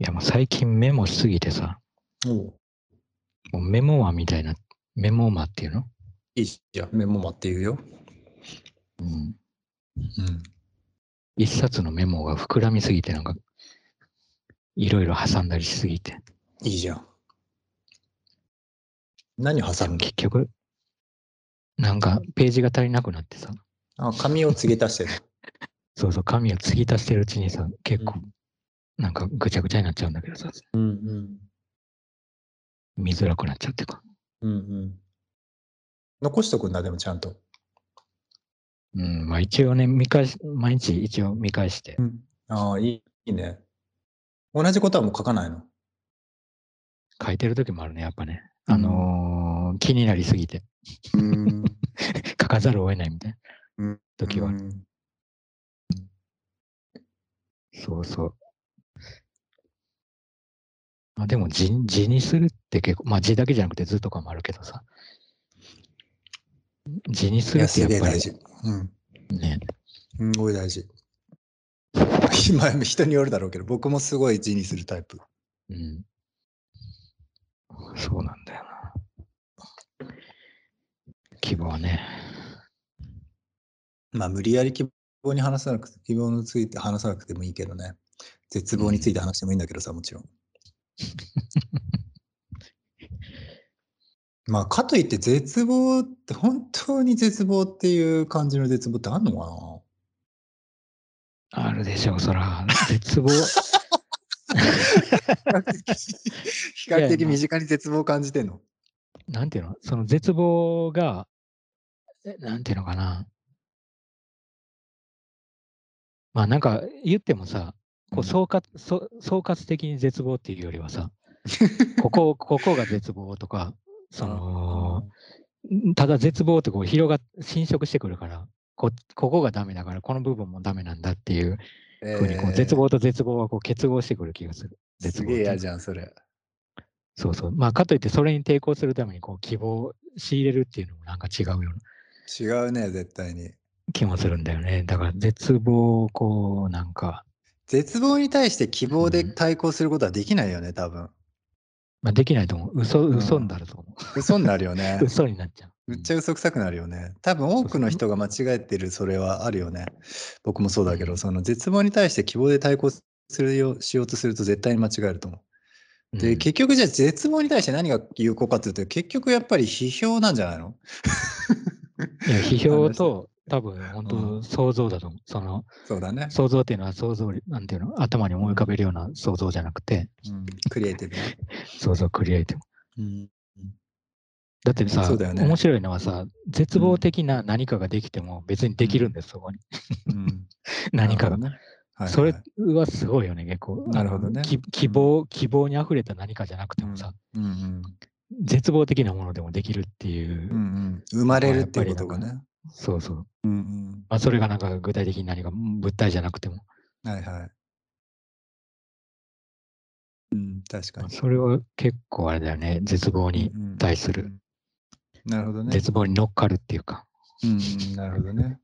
いやもう最近メモしすぎてさ、おうもうメモマみたいな、メモマっていうの？いいじゃん。メモマって言うよ。うん。うん。一冊のメモが膨らみすぎて、なんか、いろいろ挟んだりしすぎて。いいじゃん。何を挟でもむの？結局、なんかページが足りなくなってさ、あ、紙を継ぎ足してる。そうそう、紙を継ぎ足してるうちにさ、結構、なんかぐちゃぐちゃになっちゃうんだけどさ、うんうん。見づらくなっちゃってか。うんうん。残しとくんだ、でもちゃんと。うん、まあ一応ね、見返し、毎日一応見返して、ああ、いいいいね。同じことはもう書かないの？書いてる時もあるね、やっぱね。あのー気になりすぎて、うん。書かざるを得ないみたいなうん時はある。うんそうそう。まあでも字、字にするって結構、まあ字だけじゃなくて図とかもあるけどさ、字にするってやっぱり。うん。ね、すごい大事。今、人によるだろうけど、僕もすごい字にするタイプ。うん。そうなんだよな。希望はね。まあ、無理やり希望に話さなくて、希望について話さなくてもいいけどね。絶望について話してもいいんだけどさ、もちろん。まあ、かといって絶望って、本当に絶望っていう感じの絶望ってあんのかあるでしょう、そら。絶望。な比較的身近に絶望を感じてんの？なんていうの？その絶望が、えなんていうのかな？まあなんか言ってもさ、こう総括そ総括的に絶望っていうよりはさ、ここ、ここが絶望とか、その、んただ絶望ってこう広がっ、侵食してくるから、こここがダメだから、この部分もダメなんだっていうふうにこう、絶望と絶望はこう結合してくる気がする。絶す望ってげえ嫌じゃん、それ。そうそう。まあ、かといってそれに抵抗するためにこう希望を仕入れるっていうのもなんか違うような違うね、絶対に。気もするんだよね。だから絶望をこう、なんか、絶望に対して希望で対抗することはできないよね、多分。まあ、できないと思う。嘘、うん嘘になると思嘘になるよねう。嘘になっちゃう。めっちゃ嘘くさくなるよね。多分多くの人が間違えてるそれはあるよね。僕もそうだけど、うんその絶望に対して希望で対抗するよしようとすると絶対に間違えると思う。で、うん結局じゃあ絶望に対して何が有効かっていうと、結局やっぱり批評なんじゃないの？いや、批評と 多分本う当想像だと思う。そのそうだね。想像っていうのは想像、なんていうの、頭に思い浮かべるような想像じゃなくて、うん、クリエイティブね。想像クリエイティブ。うんだってさ、ね面白いのはさ、絶望的な何かができても別にできるんです、そこに。うん 何かが。ねはいはいそれはすごいよね、結構。なるほどね希望、希望にあふれた何かじゃなくてもさ、うんうん絶望的なものでもできるっていう、うんうん、生まれるっていうことがね。そうそう。うんうんまあ、それがなんか具体的に何か物体じゃなくても、はいはい。うん、確かに。まあそれは結構あれだよね、絶望にうんうん対する、なるほどね。絶望に乗っかるっていうか。うんうん、なるほどね。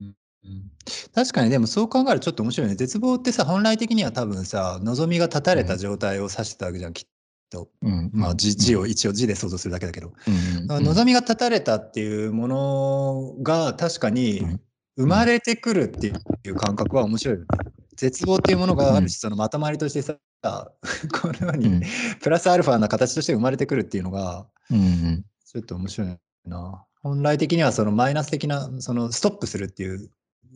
うんうん確かにでもそう考えるとちょっと面白いね。絶望ってさ、本来的には多分さ、望みが断たれた状態を指してたわけじゃん、きっと。うんまあ字字を一応字で想像するだけだけど。うんうん望みが断たれたっていうものが確かにうん生まれてくるっていう感覚は面白いよね。絶望っていうものがあるし、そのまとまりとしてさ、このようにうんプラスアルファな形として生まれてくるっていうのが、ちょっと面白いな。本来的にはそのマイナス的な、そのストップするっていう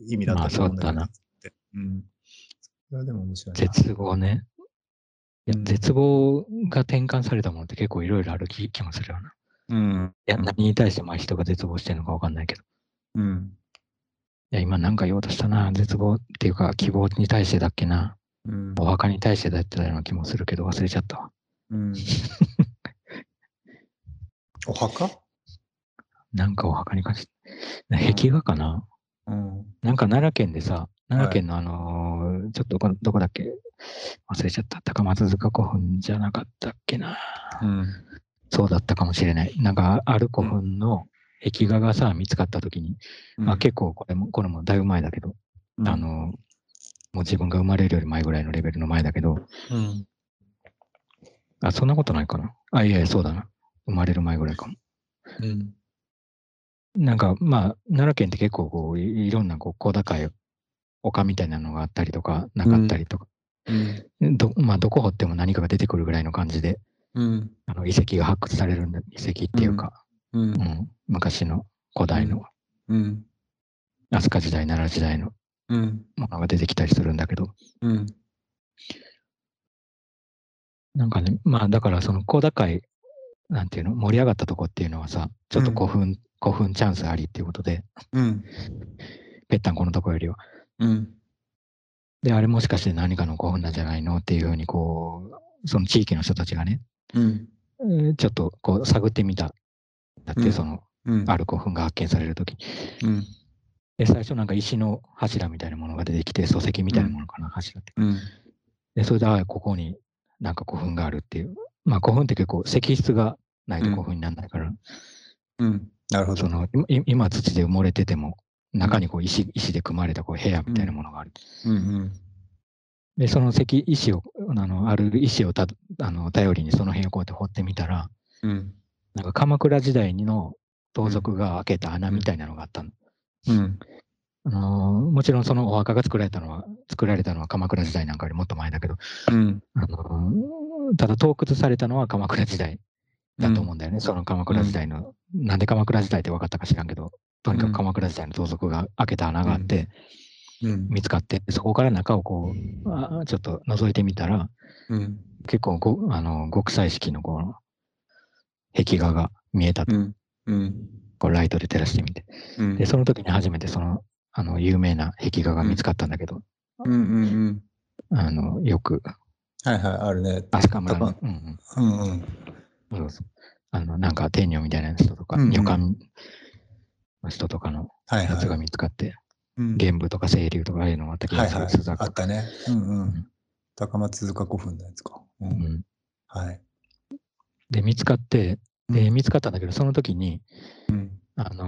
意味だったと思うんだけど、まあうん。それはでも面白いな。絶望ね。いやうん絶望が転換されたものって結構いろいろある気気もするよな。うん。いや、何に対してまあ人が絶望してるのかわかんないけど。うん。いや、今なんか言おうとしたな。絶望っていうか希望に対してだっけな。うん。お墓に対してだったような気もするけど忘れちゃったわ。うん、お墓？なんかお墓に関して。壁画かな、うん。なんか奈良県でさ、奈良県のあのーちょっとどこどこだっけ？忘れちゃった。高松塚古墳じゃなかったっけな。うん。そうだったかもしれない。なんかある古墳の壁画がさ、見つかったときに、まあ結構これも、これもだいぶ前だけど、あのーもう自分が生まれるより前ぐらいのレベルの前だけど、うん。あ、そんなことないかな。あ、いやいや、そうだな。生まれる前ぐらいかも。うん。なんか、まあ、奈良県って結構こう、いいろんなこう小高い丘みたいなのがあったりとか、なかったりとか、うん。どまあ、どこ掘っても何かが出てくるぐらいの感じで、うん。あの遺跡が発掘されるんだ、遺跡っていうか、う。うんん昔の古代のうん。飛鳥時代、奈良時代のうん。ものが出てきたりするんだけど、うん。なんかね、まあだからその小高い、なんていうの、盛り上がったとこっていうのはさ、ちょっと古墳、古墳チャンスありっていうことで、うん。ぺったんこのとこよりは。うん。で、あれもしかして何かの古墳なんじゃないのっていうふうに、こう、その地域の人たちがね、うん。えーちょっとこう探ってみた。だって、うんその、うん。ある古墳が発見されるとき。うん。で、最初なんか石の柱みたいなものが出てきて、礎石みたいなものかな、柱って。うん。で、それで、ああ、ここになんか古墳があるっていう。まあ古墳って結構石質がないと古墳にならないから、うん。なるほど。その、い今土で埋もれてても、中にこう石石で組まれたこう部屋みたいなものがある。うん。うん。で、その石石を、あの、ある石をたあの頼りにその辺をこうやって掘ってみたら、うん。なんか鎌倉時代の盗賊が開けた穴みたいなのがあったの。うん。あのーもちろんそのお墓が作られたのは、作られたのは鎌倉時代なんかよりもっと前だけど、うん。あのーただ盗掘されたのは鎌倉時代だと思うんだよね。その鎌倉時代の、なんで鎌倉時代って分かったか知らんけど、とにかく鎌倉時代の盗賊が開けた穴があって、うん。見つかって、そこから中をこう、あちょっと覗いてみたら、うん。結構ご、あの、極彩色のこの、壁画が見えたと。こうライトで照らしてみて。うん。で、その時に初めてその、あの、有名な壁画が見つかったんだけど、うん。うん。うん。あの、よく、はいはい、あるね。飛鳥村のた、うんうん、うんうん。そうそう。あの、なんか天女みたいな人とか、うんうん女官の人とかの。やつが見つかって、うん玄武とか清流とかああいうのがあった気がする。はあったね。うんううんん。高松塚古墳のやつか。う。うんんはい。で、見つかって、で、うん見つかったんだけど、その時に、うん。あの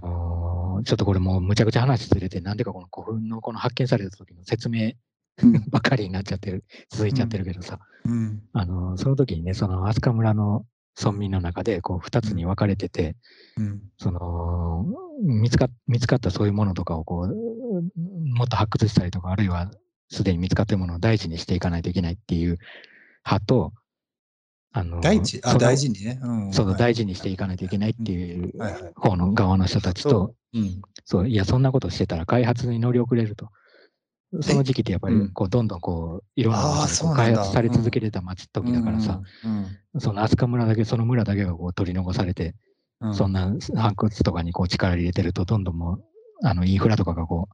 ーちょっとこれもうむちゃくちゃ話ずれて、なんでかこの古墳のこの発見された時の説明 ばかりになっちゃってる、続いちゃってるけどさ、うん。あのーその時にね、その飛鳥村の村民の中で、こう、二つに分かれてて、うん。その、見つか見つかったそういうものとかをこう、もっと発掘したりとか、あるいはすでに見つかっているものを大事にしていかないといけないっていう派と、あの大事、あ、大事にね。うん。そ大事にしていかないといけないっていう方の側の人たちと、うん。そう、いや、そんなことしてたら開発に乗り遅れると。その時期ってやっぱうんり、こう、どんどんこう、いろんなあー街が開発され続けてた街時だからさ、うん。その飛鳥村だけ、その村だけがこう取り残されて、うん。そんな発掘とかにこう力入れてると、どんどんもう、あの、インフラとかがこ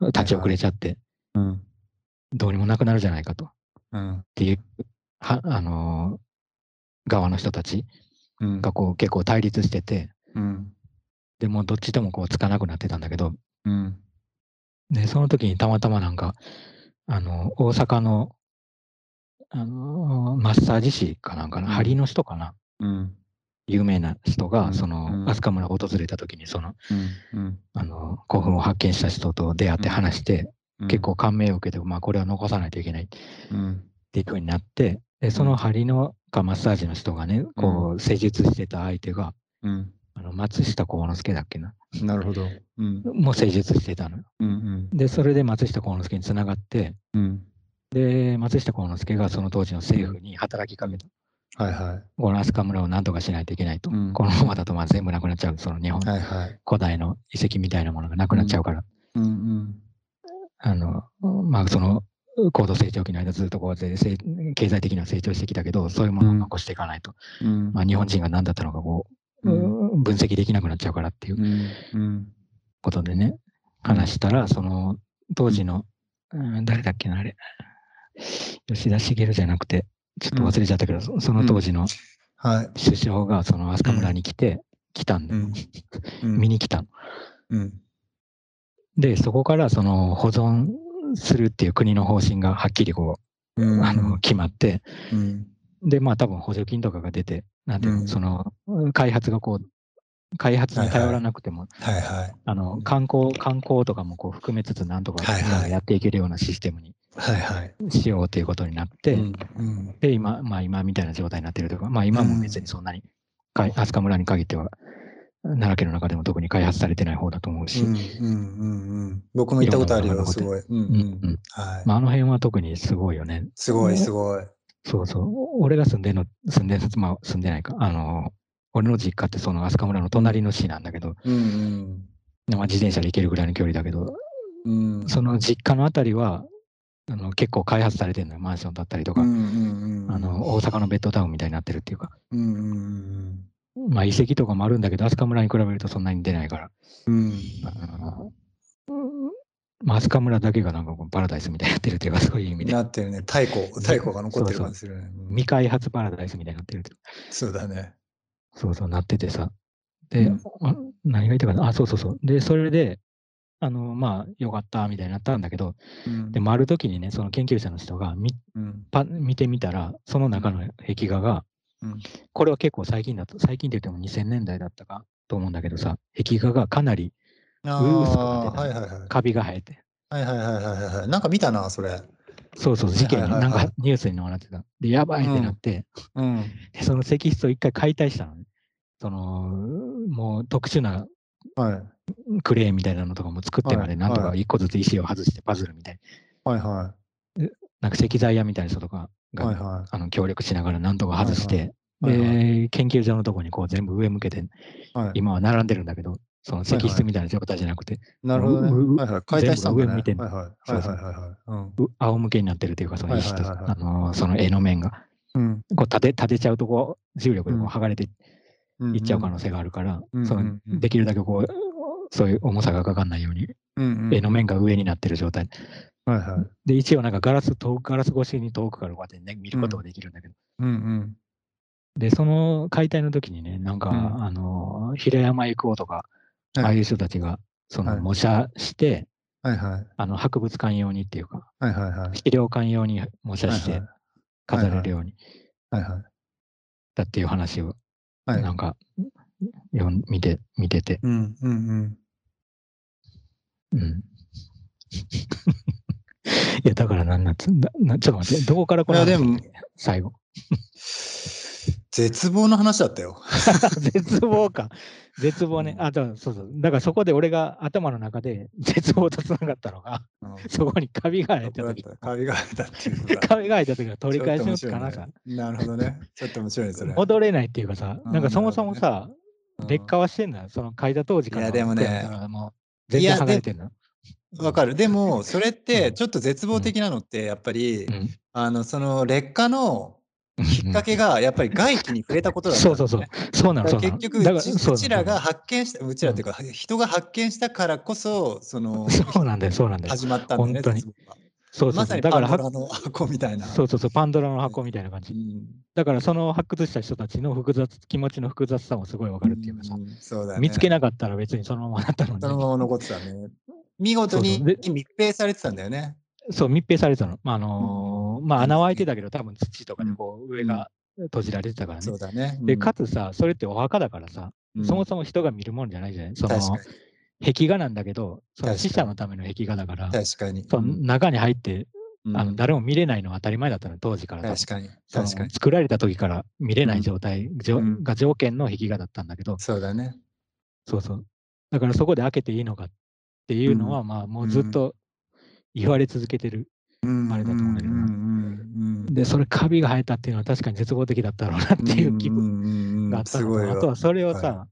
う、立ち遅れちゃって、うん。どうにもなくなるじゃないかと。っうん。ていう、は、あのー側の人たちうん。がこう結構対立してて、うん。でもうどっちともこうつかなくなってたんだけど、うん。で、その時にたまたまなんか、あの、大阪の、あのーマッサージ師かなんかな、うん。針の人かな、うん。有名な人うが、ん。その、うん。飛鳥村を訪れた時に、その。あの、古墳を発見した人と出会って話して、結構感銘を受けて、まあ、これは残さないといけないっうん。ていう風になって、で、その針のかマッサージの人がね、こう、施術してた相手が、うん。あの、松下幸之助だっけな、なるほど。うん。もう施術してたのよ。うん。で、それで松下幸之助につながって、うん。で、松下幸之助がその当時の政府に働きかけた。はいはこの飛鳥村を何とかしないといけないと。うんこのままだとまあ全部なくなっちゃう。その日本い。はいはい。古代の遺跡みたいなものがなくなっちゃうから。うんうん。あの、まあその、高度成長期の間ずっとこう経済的には成長してきたけど、そういうものを残していかないと。うん。まあ日本人が何だったのかこう、うん分析できなくなっちゃうからっていう。ことでね、話したら、その当時の、うん誰だっけな、あれ。吉田茂じゃなくて、ちょっと忘れちゃったけど、そその当時のはい。首相がその飛鳥村に来て、来たんで、見に来たの。うん。で、そこからその保存するっていう国の方針がはっきりこう、うん。あの決まって、うん。で、まあ多分補助金とかが出て、なんていうの、うんその開発がこう、開発に頼らなくても、はいはい。あの観光観光とかもこう含めつつ、なんとかはいはいやっていけるようなシステムにはいはい。しようということになって、うんうんで、今、まあ今みたいな状態になってるというか、まあ今も別にそんなに、かい飛鳥村に限っては、奈良県の中でも特に開発されてない方だと思うし、うんうんうんうん。僕も行ったことあるよ、すごい。うんうんう。うんんはい。まあ、あの辺は特にすごいよね。すごいすごい。そうそう。俺が住んでるの、住んでる、まあ住んでないか。あの、俺の実家ってその飛鳥村の隣の市なんだけど、うんまあ自転車で行けるぐらいの距離だけど、うん。うん。その実家のあたりは、あの結構開発されてるのよ。マンションだったりとか、うんうんうん。あの、大阪のベッドタウンみたいになってるっていうか、うんうんまあ遺跡とかもあるんだけど、飛鳥村に比べるとそんなに出ないから、うん。うん。あのまあ、飛鳥村だけがなんかパラダイスみたいになってるっていうか、そういう意味で、なってるね。太古、太古が残ってる感じするね。うん未開発パラダイスみたいになってるそうだね。そうそう、なっててさ。で、うんあ何が言いたかなあ、そうそうそう。で、それで、あの、まあ、よかったみたいになったんだけど、うんでもある時にね、その研究者の人が見うんパ見てみたら、その中の壁画が、うんこれは結構最近だと、最近って言っても2000年代だったかと思うんだけどさ、壁画がかなりあ薄くあ、なってたはいはいはい。カビが生えて、はいはいはいはいはい。なんか見たな、それ。そうそう、事件に、はいはいはいなんかニュースにもなってた。で、やばいってなって、うん。でその石室を一回解体したのね。その、もう特殊なはい。クレーンみたいなのとかも作ってまで、はいなんとかはい一個ずつ石を外してパズルみたいな。はいはなんか石材屋みたいな人とかい。が、はいはあの協力しながらなんとか外して、はいはいで、研究所のとこにこう全部上向けて、い。はい、今は並んでるんだけど、その石室みたいな状態じゃなくて、なるほどね。はいはい。解体したんだね。上見てんのはいはい。はいはい仰向けになってるというか、その石と、あのその絵の面が、うん。こう立て立てちゃうとこう、重力でこううん剥がれてうんいっちゃう可能性があるから、うんそのできるだけこう、そういう重さがかかんないように、うんうん。絵の面が上になってる状態。はいはい。で、一応なんかガラス、遠くガラス越しに遠くからこうやってね、見ることができるんだけど、うんうん。で、その解体の時にね、なんか、うんあの、平山郁夫とか、はいああいう人たちが、そのはい模写して、はいはい。あの、博物館用にっていうか、はいはいはい。資料館用に模写してはい飾れるようにはいはい。だっていう話を、はい。なんか、よん見て、見てて、うんうんうん。うん。いや、だからなんなんつんだな、ちょっと待って、どこからこれいやでも最後。絶望の話だったよ。絶望か。絶望ね。うんあ、だそうそう。だからそこで俺が頭の中で絶望とつながったのが、うんそこにカビが生えた時。カビが生えたっていうのが。カビが生えた時の取り返しのつかなさなるほどね。ちょっと面白いですね。戻れないっていうかさ、うんなんかそもそもさ、うん劣化はしてんのよ。その書いた当時から。いやでもねもう全然いや剥がれてんの。わかる。でも、それっうんてちょっと絶望的なのって、やっぱり、うんあの、その劣化のきっかけが、やっぱり外気に触れたことだったんだよそうそうそう。ね。。そうなの、結局うちらがな発見したうちらっていうか、人が発見したからこそそののそうなんだよ、そうなんだよ。始まったんだよね本当に。そうそうそう。まさにだからはパンドラの箱みたいな。そうそうそう、パンドラの箱みたいな感じ。うん。だからその発掘した人たちの複雑、気持ちの複雑さもすごいわかるっていうかさ、うだよね。見つけなかったら別にそのままだったのに。そのまま残ってたね。見事に密閉されてたんだよねそう、密閉されてたの。まあ、あのーまあ、穴は開いてたけど、多分土とかでこう、上が閉じられてたからね。そうだね。で、うん。かつさ、それってお墓だからさ、うん。そもそも人が見るもんじゃないじゃない。その確か壁画なんだけど、その死者のための壁画だから、に確かに。その中に入って、うん。あの誰も見れないのは当たり前だったの、当時からさ確かに。確かに作られた時から見れない状態、が条件の壁画だったんだけど、そうだね。そうそう。だからそこで開けていいのかっていうのは、まあもうずっと言われ続けてる。うんあれだと思うんだけどで、それカビが生えたっていうのは確かに絶望的だったろうなっていう気分分があったのと、あとはそれをさ、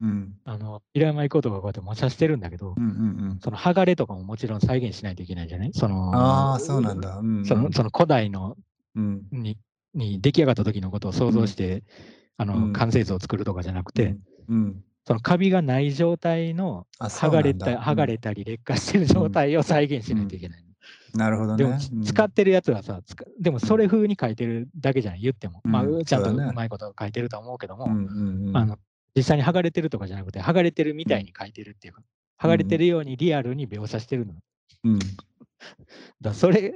うん。あの、平山行こうとかこうやって模写してるんだけどう、んうんうん。その剥がれとかももちろん再現しないといけないじゃない？その、ああそうなんだ。うんうん。そのその古代のうん。にに出来上がった時のことを想像して、あの、うん。完成図を作るとかじゃなくて、うんそのカビがない状態の剥がれた、剥がれたり劣化してる状態を再現しないといけない。なるほどでも、使ってるやつはさ、でもそれ風に書いてるだけじゃない、言っても。まあ、うんちゃんとそうまいこと書いてるとは思うけども、あの実際に剥がれてるとかじゃなくて、剥がれてるみたいに書いてるっていうか、剥がれてるようにリアルに描写してるの。うん。らそれっ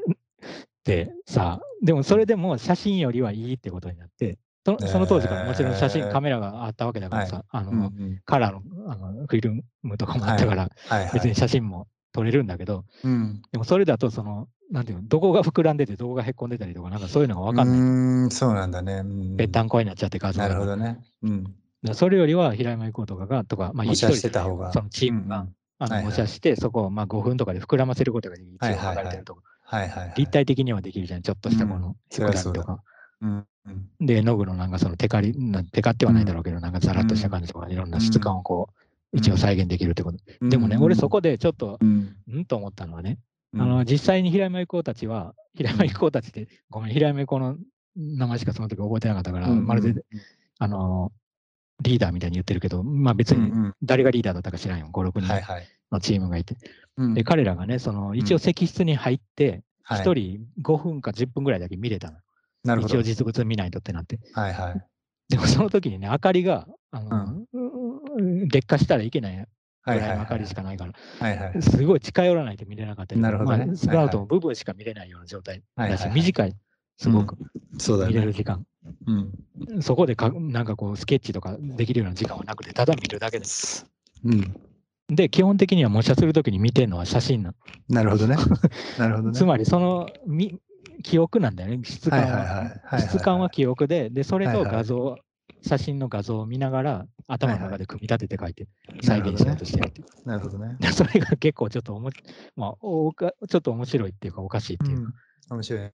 てさ、でもそれでも写真よりはいいってことになって、そのその当時からもちろん写真、カメラがあったわけだからさ、あの、うんうんカラーのあのフィルムとかもあったから、はいはい。別に写真も撮れるんだけど、うん。でもそれだと、その、なんていうの、どこが膨らんでて、どこがへっこんでたりとか、なんかそういうのが分かんない。うーん、そうなんだね。うんぺったんこになっちゃって画像がなるほどね。うん。それよりは平山行こうとかが、とか、まあ、一人してた方がそのチームが、うんうんあのはいはい模写して、そこをまあ5分とかで膨らませることができる。一れてるとかはいはいはい。立体的にはできるじゃん、ちょっとしたこうんのうだ膨らみとか。で、絵の具のなんかそのテカリ、なテカってはないだろうけど、なんかザラッとした感じとか、いろんな質感をこう、一応再現できるってこと。でもね、俺そこでちょっと、うん、うんと思ったのはね、うん。あの、実際に平山行こうたちは、平山行こうたちって、ごめん、平山行こうの名前しかその時覚えてなかったから、うんまるで、あの、リーダーみたいに言ってるけど、まあ別にうん誰がリーダーだったか知らんよ、5、6人。のチームがいて。うん。で、彼らがね、その、一応石室に入って、はい。1人5分か10分ぐらいだけ見れたの。なるほど。一応実物見ないとってなって。はいはい。でもその時にね、明かりが、あの、うん劣化したらいけないぐはいはいらいの明かりしかないから、はいはい。すごい近寄らないと見れなかったりなるほどねまあ、少なくとも部分しか見れないような状態だし、はいはいはい短い、すごくそうだよね。見れる時間。うん。そこでか、なんかこう、スケッチとかできるような時間はなくて、ただ見るだけです。うん。で、基本的には模写するときに見てるのは写真なの。なるほどね。なるほどね。つまり、そのみ記憶なんだよね、質感は。はいはいはいはい質感は記憶で、で、それとはいはい画像、写真の画像を見ながら、頭の中で組み立てて書いて、再現しようとしてるっていう。なるほどね。で それが結構ちょっとおも、まあ、おかちょっと面白いっていうか、おかしいっていうか。面白いね。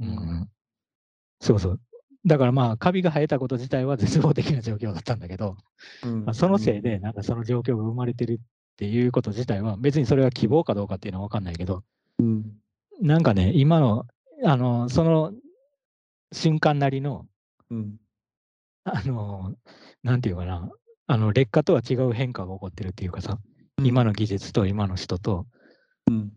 うんそうそう。だからまあ、カビが生えたこと自体は絶望的な状況だったんだけど、うんまあそのせいで、なんかその状況が生まれてるっていうこと自体は、別にそれが希望かどうかっていうのは分かんないけど、うんなんかね、今の、あの、その瞬間なりの、うん。あの、なんていうかな、あの、劣化とは違う変化が起こってるっていうかさ、今の技術と今の人と、うん。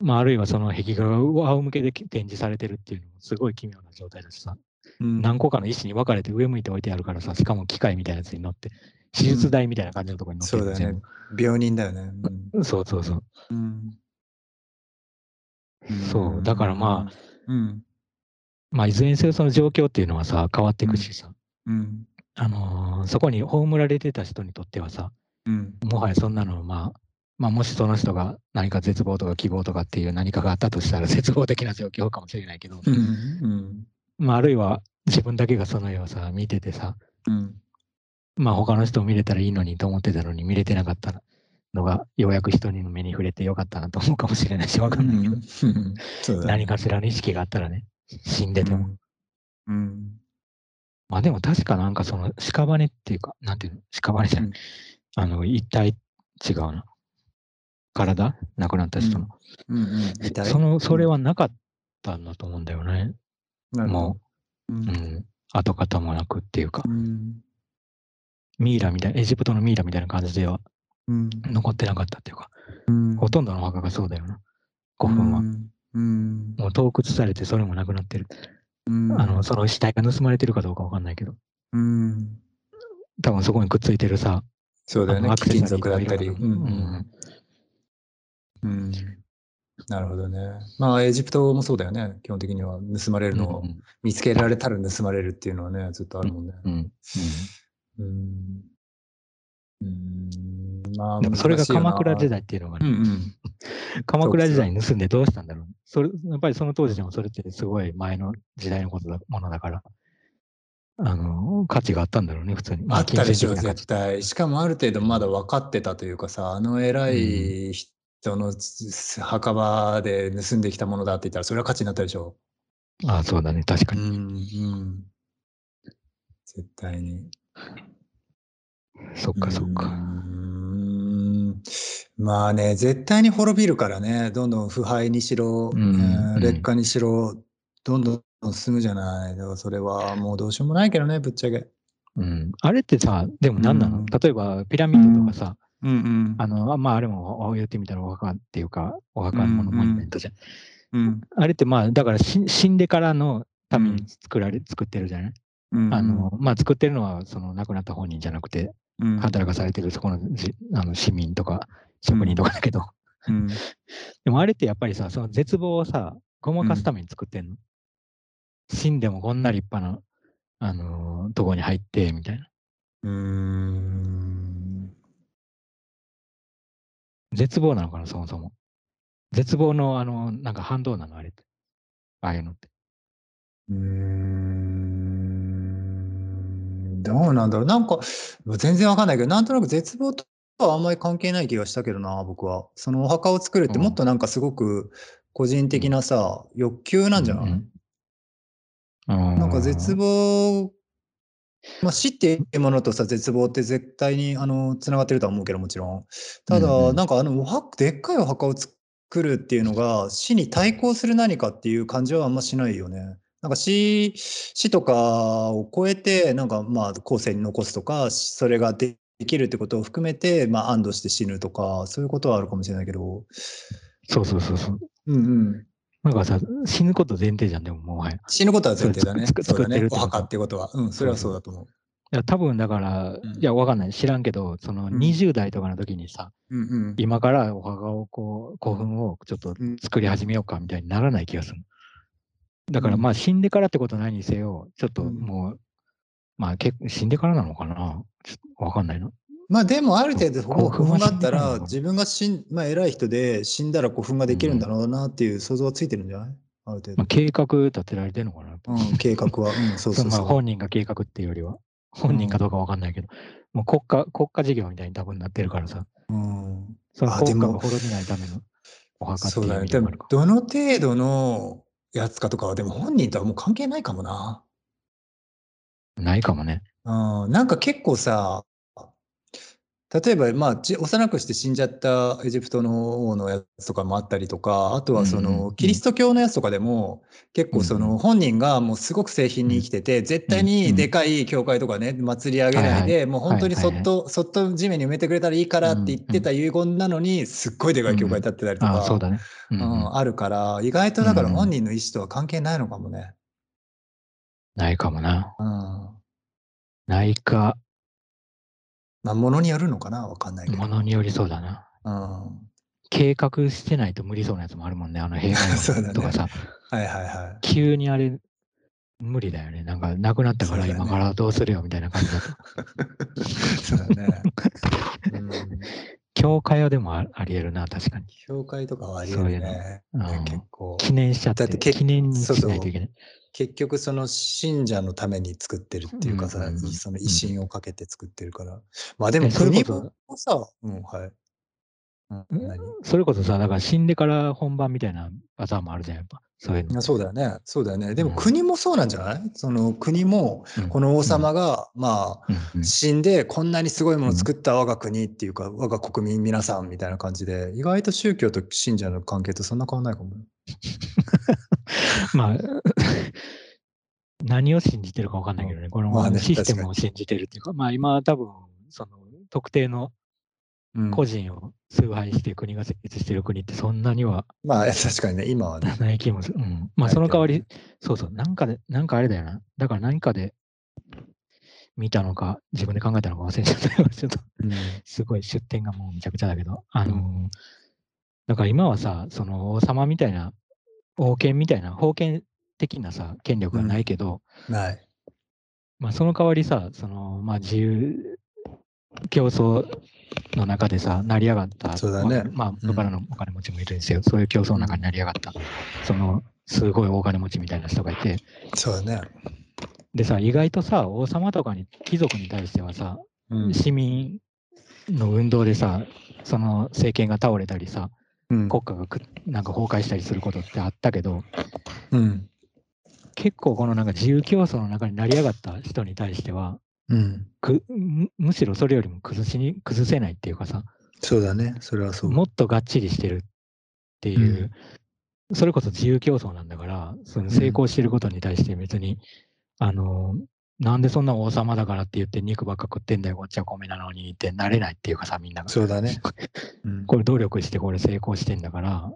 まあ、あるいはその壁画が仰向けで展示されてるっていうのもすごい奇妙な状態だしさ、うん。何個かの石に分かれて上向いて置いてあるからさ、しかも機械みたいなやつに乗って、手術台みたいな感じのところに乗ってるそうだよね。病人だよね。そうそうそう。うんそう。だからまあ、うん。まあ、いずれにせよその状況っていうのはさ、変わっていくしさ、うん。あのーそこに葬られてた人にとってはさ、うん。もはやそんなの、まあ、まあ、もしその人が何か絶望とか希望とかっていう何かがあったとしたら 絶望的な状況かもしれないけど、まあ、あるいは自分だけがその絵をさ、見ててさ、うん。まあ、他の人を見れたらいいのにと思ってたのに見れてなかったのが、ようやく人にの目に触れてよかったなと思うかもしれないし、わかんないけど、うん。何かしらの意識があったらね、死んでても。うん。まあでも確かなんかその屍っていうか、なんていうの？屍じゃない。うん。あの、一体違うな。体？亡くなった人の。うん。うんその、それはなかったんだと思うんだよね。もう。う、うん。ん。跡形もなくっていうか。う、ん。ミイラみたいな、エジプトのミイラみたいな感じではうん。残ってなかったっていうか、うん。ほとんどのお墓がそうだよな。古墳は。うん。うん。もう洞窟されてそれもなくなってる。うん。あの、その死体が盗まれてるかどうかわかんないけど、うん。多分そこにくっついてるさ、そうだよね。あのアクセ貴サリーとか金属だったり。うん。うん。なるほどね。まあ、エジプトもそうだよね。基本的には。盗まれるのを、うん見つけられたら盗まれるっていうのはね、ずっとあるもんね。うん。うん。うん。うん。まあ、でもそれが鎌倉時代。代っていうのがね、うんうん。鎌倉時代に盗んでどうしたんだろう。それやっぱりその当時でもそれってすごい前の時代のことだものだから、あの、価値があったんだろうね、普通に。まあったでしょ、金銭的な価値絶対。しかもある程度まだ分かってたというかさ、あの偉い人の墓場で盗んできたものだって言ったら、それは価値になったでしょ。ああ、そうだね、確かに。うん、うん。絶対に。そっかそっうか。んまあね、絶対に滅びるからね、どんどん腐敗にしろ、うんえーうん劣化にしろ、どんどん進むじゃない。だからそれはもうどうしようもないけどね、ぶっちゃけ。うん。あれってさ、でも何なの、うん例えばピラミッドとかさ、うんうんあの、あまああれも言ってみたらお墓っていうか、お墓のモニュメントじゃん。うんあれってまあ、だから死死んでからのために作られ、作ってるじゃない、うんあの、まあ作ってるのはその亡くなった本人じゃなくて、うん働かされてるそこのじあの市民とか職人とかだけど、うん でもあれってやっぱりさ、その絶望をさ、ごまかすために作ってんの？死んでもこんな立派な、あのーとこに入って、みたいな。うーん。絶望なのかな、そもそも。絶望の、あの、なんか反動なの、あれって。ああいうのって。うーん。どうなんだろう。なんか、全然わかんないけど、なんとなく絶望とはあんまり関係ない気がしたけどな、僕は。そのお墓を作るってうんもっとなんかすごく個人的なさ、欲求なんじゃない、うんうんなんか絶望、まあ、死っていうものとさ、絶望って絶対にあのつながってるとは思うけど、もちろん。ただ、うんうんなんかあのお墓、でっかいお墓を作るっていうのが、死に対抗する何かっていう感じはあんましないよね。なんか死死とかを超えて、なんかまあ後世に残すとか、それができるってことを含めて、まあ、安堵して死ぬとか、そういうことはあるかもしれないけど。そうそうそうそう。うんうん。なんかさ、死ぬこと前提じゃん、でももはや。い死ぬことは前提だね。作作ってるっ。てお墓ってことは。うん、それはそうだと思う。や、多分だから、うんいや、わかんない。知らんけど、そのうん20代とかの時にさ、うんうん。今からお墓をこう、古墳をちょっとうん作り始めようかみたいにならない気がする。だからうん。まあ死んでからってことないにせよ、ちょっとうん。もう、まあ結構死んでからなのかな？ちょっとわかんないな。まあでもある程度こう古墳だったら自分が死ん、まあ偉い人で死んだら古墳ができるんだろうなっていう想像はついてるんじゃない？ある程度。まあ、計画立てられてるのかな？うん、計画は。うん、そうそそう。うそう。まあ本人が計画っていうよりは、本人かどうかわかんないけど、もう国家、国家事業みたいに多分なってるからさ、うん、その国家が滅びないためのお墓っていう意味でもあるか。どの程度のやつかとかはでも本人とはもう関係ないかもな。ないかもね。うん、なんか結構さ、例えば、まあ、ち幼くして死んじゃったエジプトの王のやつとかもあったりとか、あとはその、うんキリスト教のやつとかでも、結構その、本人がもうすごく製品に生きてて、絶対にでかい教会とかね、祭り上げないで、もう本当にそっと、そっと地面に埋めてくれたらいいからって言ってた遺言なのに、すっごいでかい教会建ってたりとか、あるから、意外とだからうん。本人の意思とは関係ないのかもね。ないかもな。うん。ないか、まあ、ものによるのかな？わかんないけど。ものによりそうだな。うん。計画してないと無理そうなやつもあるもんね。あの平 そうだね和とかさ、はいはいはい。急にあれ、無理だよね。なんか、なくなったから今からどうするよみたいな感じだと。そうだね。うん、教会はでもあありえるな、確かに。教会とかはありえるね。そういうのうん結構。記念しちゃって、だってけ記念しないといけない。結局その信者のために作ってるっていうかさ、うんうんうんその威信をかけて作ってるから。まあでも国もさ、うん、はい。それこそさ、だから死んでから本番みたいなパターンもあるじゃん、やっぱ。そういうの。そうだよね。そうだよね。でもうん国もそうなんじゃない？その国も、うんこの王様が、まあ、うんうん死んでこんなにすごいものを作った我が国っていうか、我が国民皆さんみたいな感じで、意外と宗教と信者の関係とそんな変わんないかもね。まあ、何を信じてるか分かんないけどね、このシステムを信じてるっていうか、まあ今多分、その特定のうん個人を崇拝して国が設立してる国ってそんなにはまあ確かにね、今はね。ない気もする。うん。まあその代わりそうそう、なんかで、なんかあれだよな。だから何かで見たのか、自分で考えたのか忘れちゃったよ。ちょっと、うんすごい出典がもうめちゃくちゃだけど、あのーだから今はさ、その王様みたいな、王権みたいな、封建的なさ、権力がないけど、ない。まあその代わりさ、その、まあ自由競争の中でさ、成り上がった、そうだねまあ、まあ、うん元からのお金持ちもいるんですよ。そういう競争の中に成り上がった、その、すごい大金持ちみたいな人がいて、そうだね。でさ、意外とさ、王様とかに、貴族に対してはさ、うん市民の運動でさ、その政権が倒れたりさ、うん国家がくなんか崩壊したりすることってあったけど、うん。結構このなんか自由競争の中に成り上がった人に対しては、うん。くむむしろそれよりも崩しに崩せないっていうかさ、そうだね。それはそう。もっとがっちりしてるっていう、それこそ自由競争なんだから、その成功してることに対して別に、あの、なんでそんな王様だからって言って肉ばっか食ってんだよ、こっちは米なのにってなれないっていうかさ、みんなが。そうだね。うんこれ努力してこれ成功してんだから、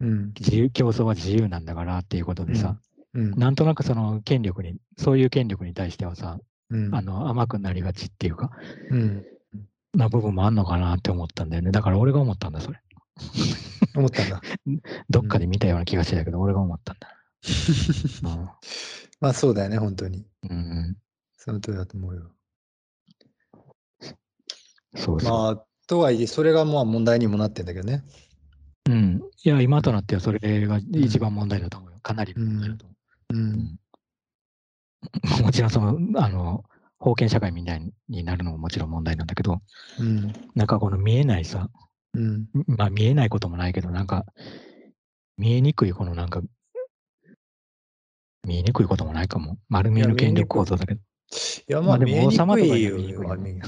うん。自由競争は自由なんだからっていうことでさ、うん。なんとなくその権力に、そういう権力に対してはさ、うんあの甘くなりがちっていうか、うん。な部分もあんのかなって思ったんだよね。だから俺が思ったんだ、それ。思ったんだ。どっかで見たような気がしてたけど、俺が思ったんだ。う んまあそうだよね、本当に。うん。その通りだと思うよ。そうそう。まあ、とはいえ、それがまあ問題にもなってんだけどね。うん。いや、今となってはそれが一番問題だと思うよ。かなりの問題だと思う。うん。もちろんその、あの、封建社会みたいになるのももちろん問題なんだけど、うん。なんかこの見えないさ、うん。まあ見えないこともないけど、なんか、見えにくいこのなんか、見えにくいこともないかも。丸見えの権力構造だけど。いや、ままあでもあ見えに王様とかにくいよは見えにくいよね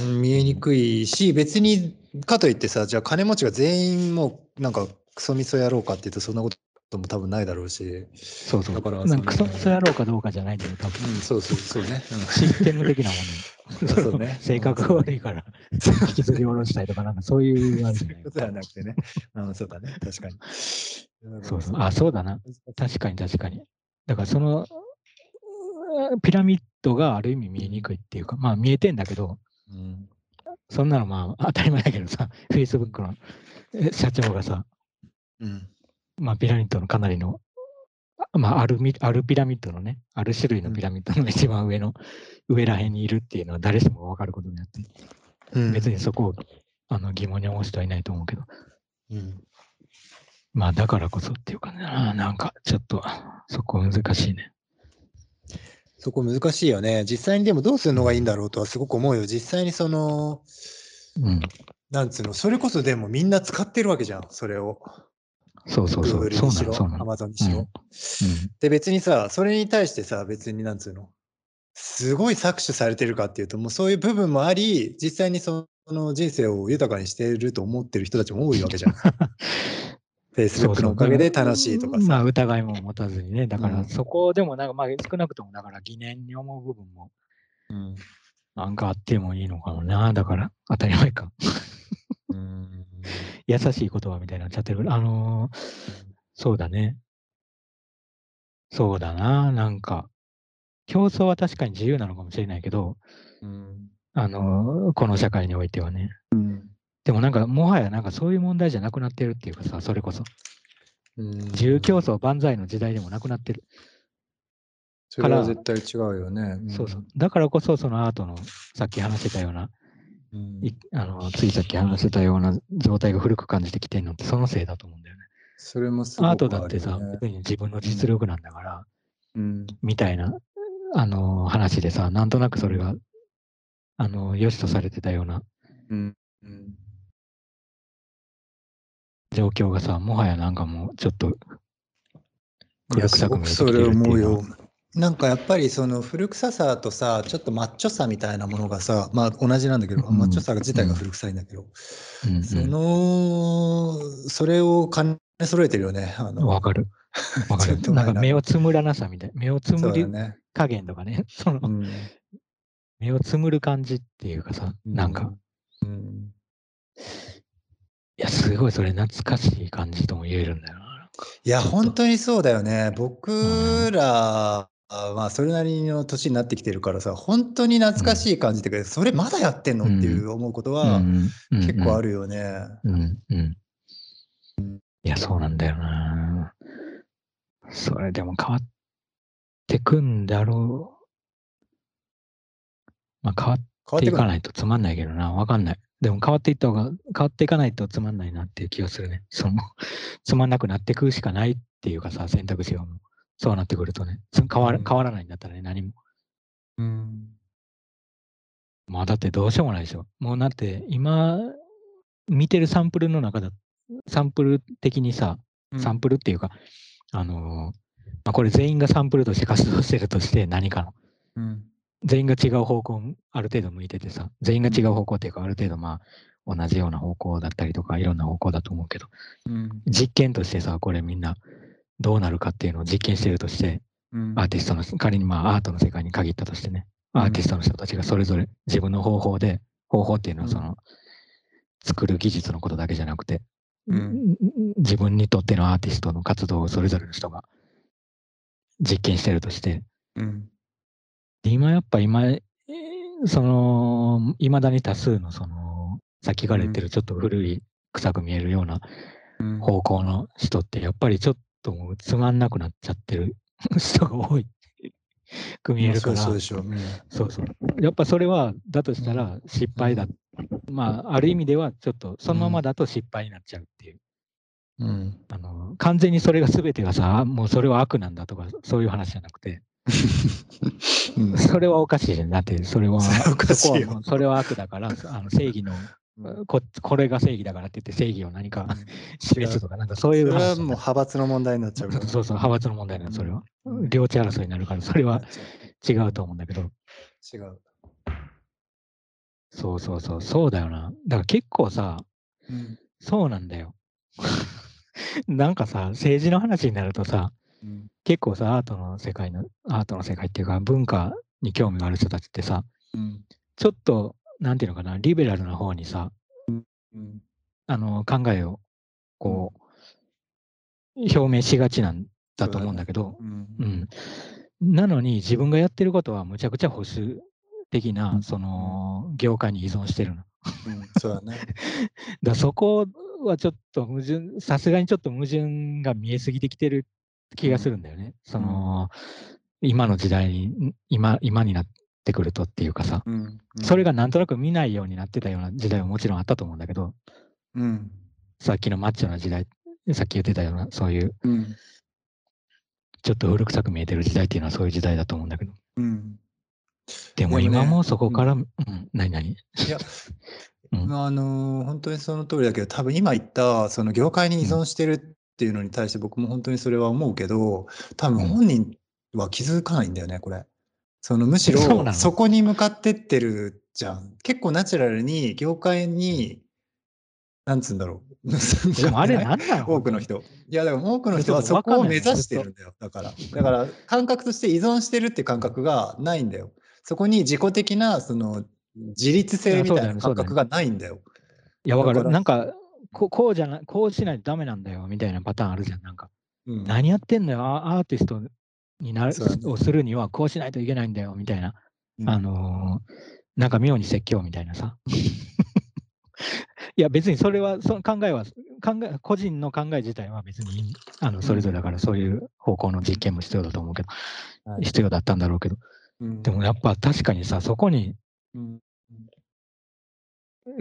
うん見えにくいし、別に、かといってさ、じゃあ金持ちが全員もう、なんか、クソみそやろうかって言うと、そんなことも多分ないだろうし。そうそう。だからなんかクソそのクソやろうかどうかじゃないんだよ、多分。うん、そうそう、そうね。システム的なもの。そうね 性格が悪いから、引きずり下ろしたりとか、なんかそういうあれじゃない そういうことではなくてね。うん、そうだね。確かに。そうそう。あ、そうだな。確かに確かに。だからその、うピラミッドがある意味見えにくいっていうか、まあ見えてんだけど、うん。そんなのまあ当たり前だけどさ、Facebook のえ社長がさ、うん。まあピラミッドのかなりの、あまああるみあるピラミッドのね、ある種類のピラミッドの一番上の、上らへんにいるっていうのは誰しもがわかることになって、うん別にそこをあの疑問に思う人はいないと思うけど、うん。まあだからこそっていうかね、なんかちょっとそこ難しいね。そこ難しいよね。実際にでもどうするのがいいんだろうとはすごく思うよ。実際にその、うん。なんつうの、それこそでもみんな使ってるわけじゃん、それを。そうそうそう。Google にしろ。Amazon にしろ。うんで、別にさ、それに対してさ、別になんつうの、すごい搾取されてるかっていうと、もうそういう部分もあり、実際にその人生を豊かにしていると思ってる人たちも多いわけじゃん。Facebook のおかげで楽しいとかさ。まあ疑いも持たずにね。だかうんらそこでもなんかまあ少なくともだから疑念に思う部分もうんなんかあってもいいのかもな。だから当たり前か。うん優しい言葉みたいになっちゃってる。あのーそうだね。そうだな。なんか、競争は確かに自由なのかもしれないけど、うんあのーこの社会においてはね。うんでもなんか、もはやなんかそういう問題じゃなくなってるっていうかさ、それこそ。うん自由競争万歳の時代でもなくなってる。それは絶対違うよね。んそうそう。だからこそ、そのアートの、さっき話してたような、うんいあのついさっき話してたような状態が古く感じてきてるのって、そのせいだと思うんだよね。それもすごくアートだってさ、自分の実力なんだから、うんみたいな、あの話でさ、なんとなくそれが、あの良しとされてたようなうんうん状況がさ、もはやなんかもうちょっとい古臭く見えてきてるっていう。なんかやっぱりその古臭さとさ、ちょっとマッチョさみたいなものがさ、まあ同じなんだけど、うんマッチョさ自体が古臭いんだけど、うんうんその、それを兼ね揃えてるよね。わかる。わかる。なんか目をつむらなさみたいな。目をつむりそうだね。加減とかね。そのうん目をつむる感じっていうかさ、なんか、。うんいや、すごいそれ懐かしい感じとも言えるんだよな。いや、本当にそうだよね。僕ら、まあ、それなりの年になってきてるからさ、本当に懐かしい感じっていうか、それまだやってんのっていう思うことは結構ある。るよね。うんうん。いや、そうなんだよな。それでも変わってくんだろう。まあ変わって。いかないとつまんないけどな。わかんない。でも変わっていった方が、変わっていかないとつまんないなっていう気がするね。その、つまんなくなってくしかないっていうかさ、選択肢がもうそうなってくるとね。変わ変わらないんだったらね、何も。うんまあだってどうしようもないでしょ。もうだって今見てるサンプルの中だ、サンプル的にさ、サンプルっていうか、あのーまあ、これ全員がサンプルとして活動してるとして何かの。うん全員が違う方向にある程度向いててさ、全員が違う方向っていうか、ある程度まあ同じような方向だったりとか、いろんな方向だと思うけど、うん。実験としてさ、これみんなどうなるかっていうのを実験してるとして、うん。アーティストの、仮にまあアートの世界に限ったとしてね、アーティストの人たちがそれぞれ自分の方法で、方法っていうのはうん。その、作る技術のことだけじゃなくて、うん。自分にとってのアーティストの活動をそれぞれの人が実験してるとして、うんで今やっぱ今、えーその、いまだに多数のその、さっきから言ってるちょっと古い、臭く見えるようなうん方向の人って、やっぱりちょっともうつまんなくなっちゃってる 人が多い。く見えるから、そうでしょう。うんそうそう。やっぱそれは、だとしたら失敗だ。まあ、ある意味ではちょっと、そのままだと失敗になっちゃうっていう。うん。あの完全にそれが全てがさ、もうそれは悪なんだとか、そういう話じゃなくて、うんそれはおかしいじゃん。だって、それは、それはそれは悪だから、あの正義のこ、これが正義だからって言って正義を何か示すとか、なんかそういう話それはもう派閥の問題になっちゃうから。そうそう、派閥の問題なの、それは。うん領地争いになるから、それは違うと思うんだけど、違う。そうそうそう、そうだよな。だから結構さ、うんそうなんだよ。なんかさ、政治の話になるとさ、うん結構さ、アートの世界の、アートの世界っていうか、文化に興味がある人たちってさ、うん。ちょっと、なんていうのかな、リベラルな方にさ、うん。あの、考えを、こう、表明しがちなんだと思うんだけど、うん。うん。なのに、自分がやってることはむちゃくちゃ保守的な、うん。その、業界に依存してるの。うん。そうだね。だそこはちょっと矛盾、さすがにちょっと矛盾が見えすぎてきてる気がするんだよね。その、今の時代に、ん今、今になってくるとっていうかさ、うん。それがなんとなく見ないようになってたような時代はもちろんあったと思うんだけど、うん。さっきのマッチョな時代、さっき言ってたような、そういう、うん。ちょっと古臭く見えてる時代っていうのはそういう時代だと思うんだけど、うん。でも今もそこから、うん、何々いや、うん。まああの本当にその通りだけど多分今言ったその業界に依存してるっていうのに対して僕も本当にそれは思うけど多分うん本人は気づかないんだよねこれ。そのむしろ そこに向かってってるじゃん。結構ナチュラルに業界になんつうんだろう。でもあれ何なの？多くの人。いや、だから多くの人はそこを目指してるんだよ。だから。だから、感覚として依存してるって感覚がないんだよ。そこに自己的な、その、自立性みたいな感覚がないんだよ。いや、わかる。なんか、ここうじゃな、こうしないとダメなんだよ、みたいなパターンあるじゃん。なんか、うん。何やってんのよ、アアーティストになる、をするにはこうしないといけないんだよ、みたいな。うん。あのーなんか妙に説教みたいなさ。いや、別にそれは、その考えは、考え、個人の考え自体は別にあの、それぞれだから、そういう方向の実験も必要だと思うけど、はい。必要だったんだろうけど、うん。でもやっぱ確かにさ、そこに、うん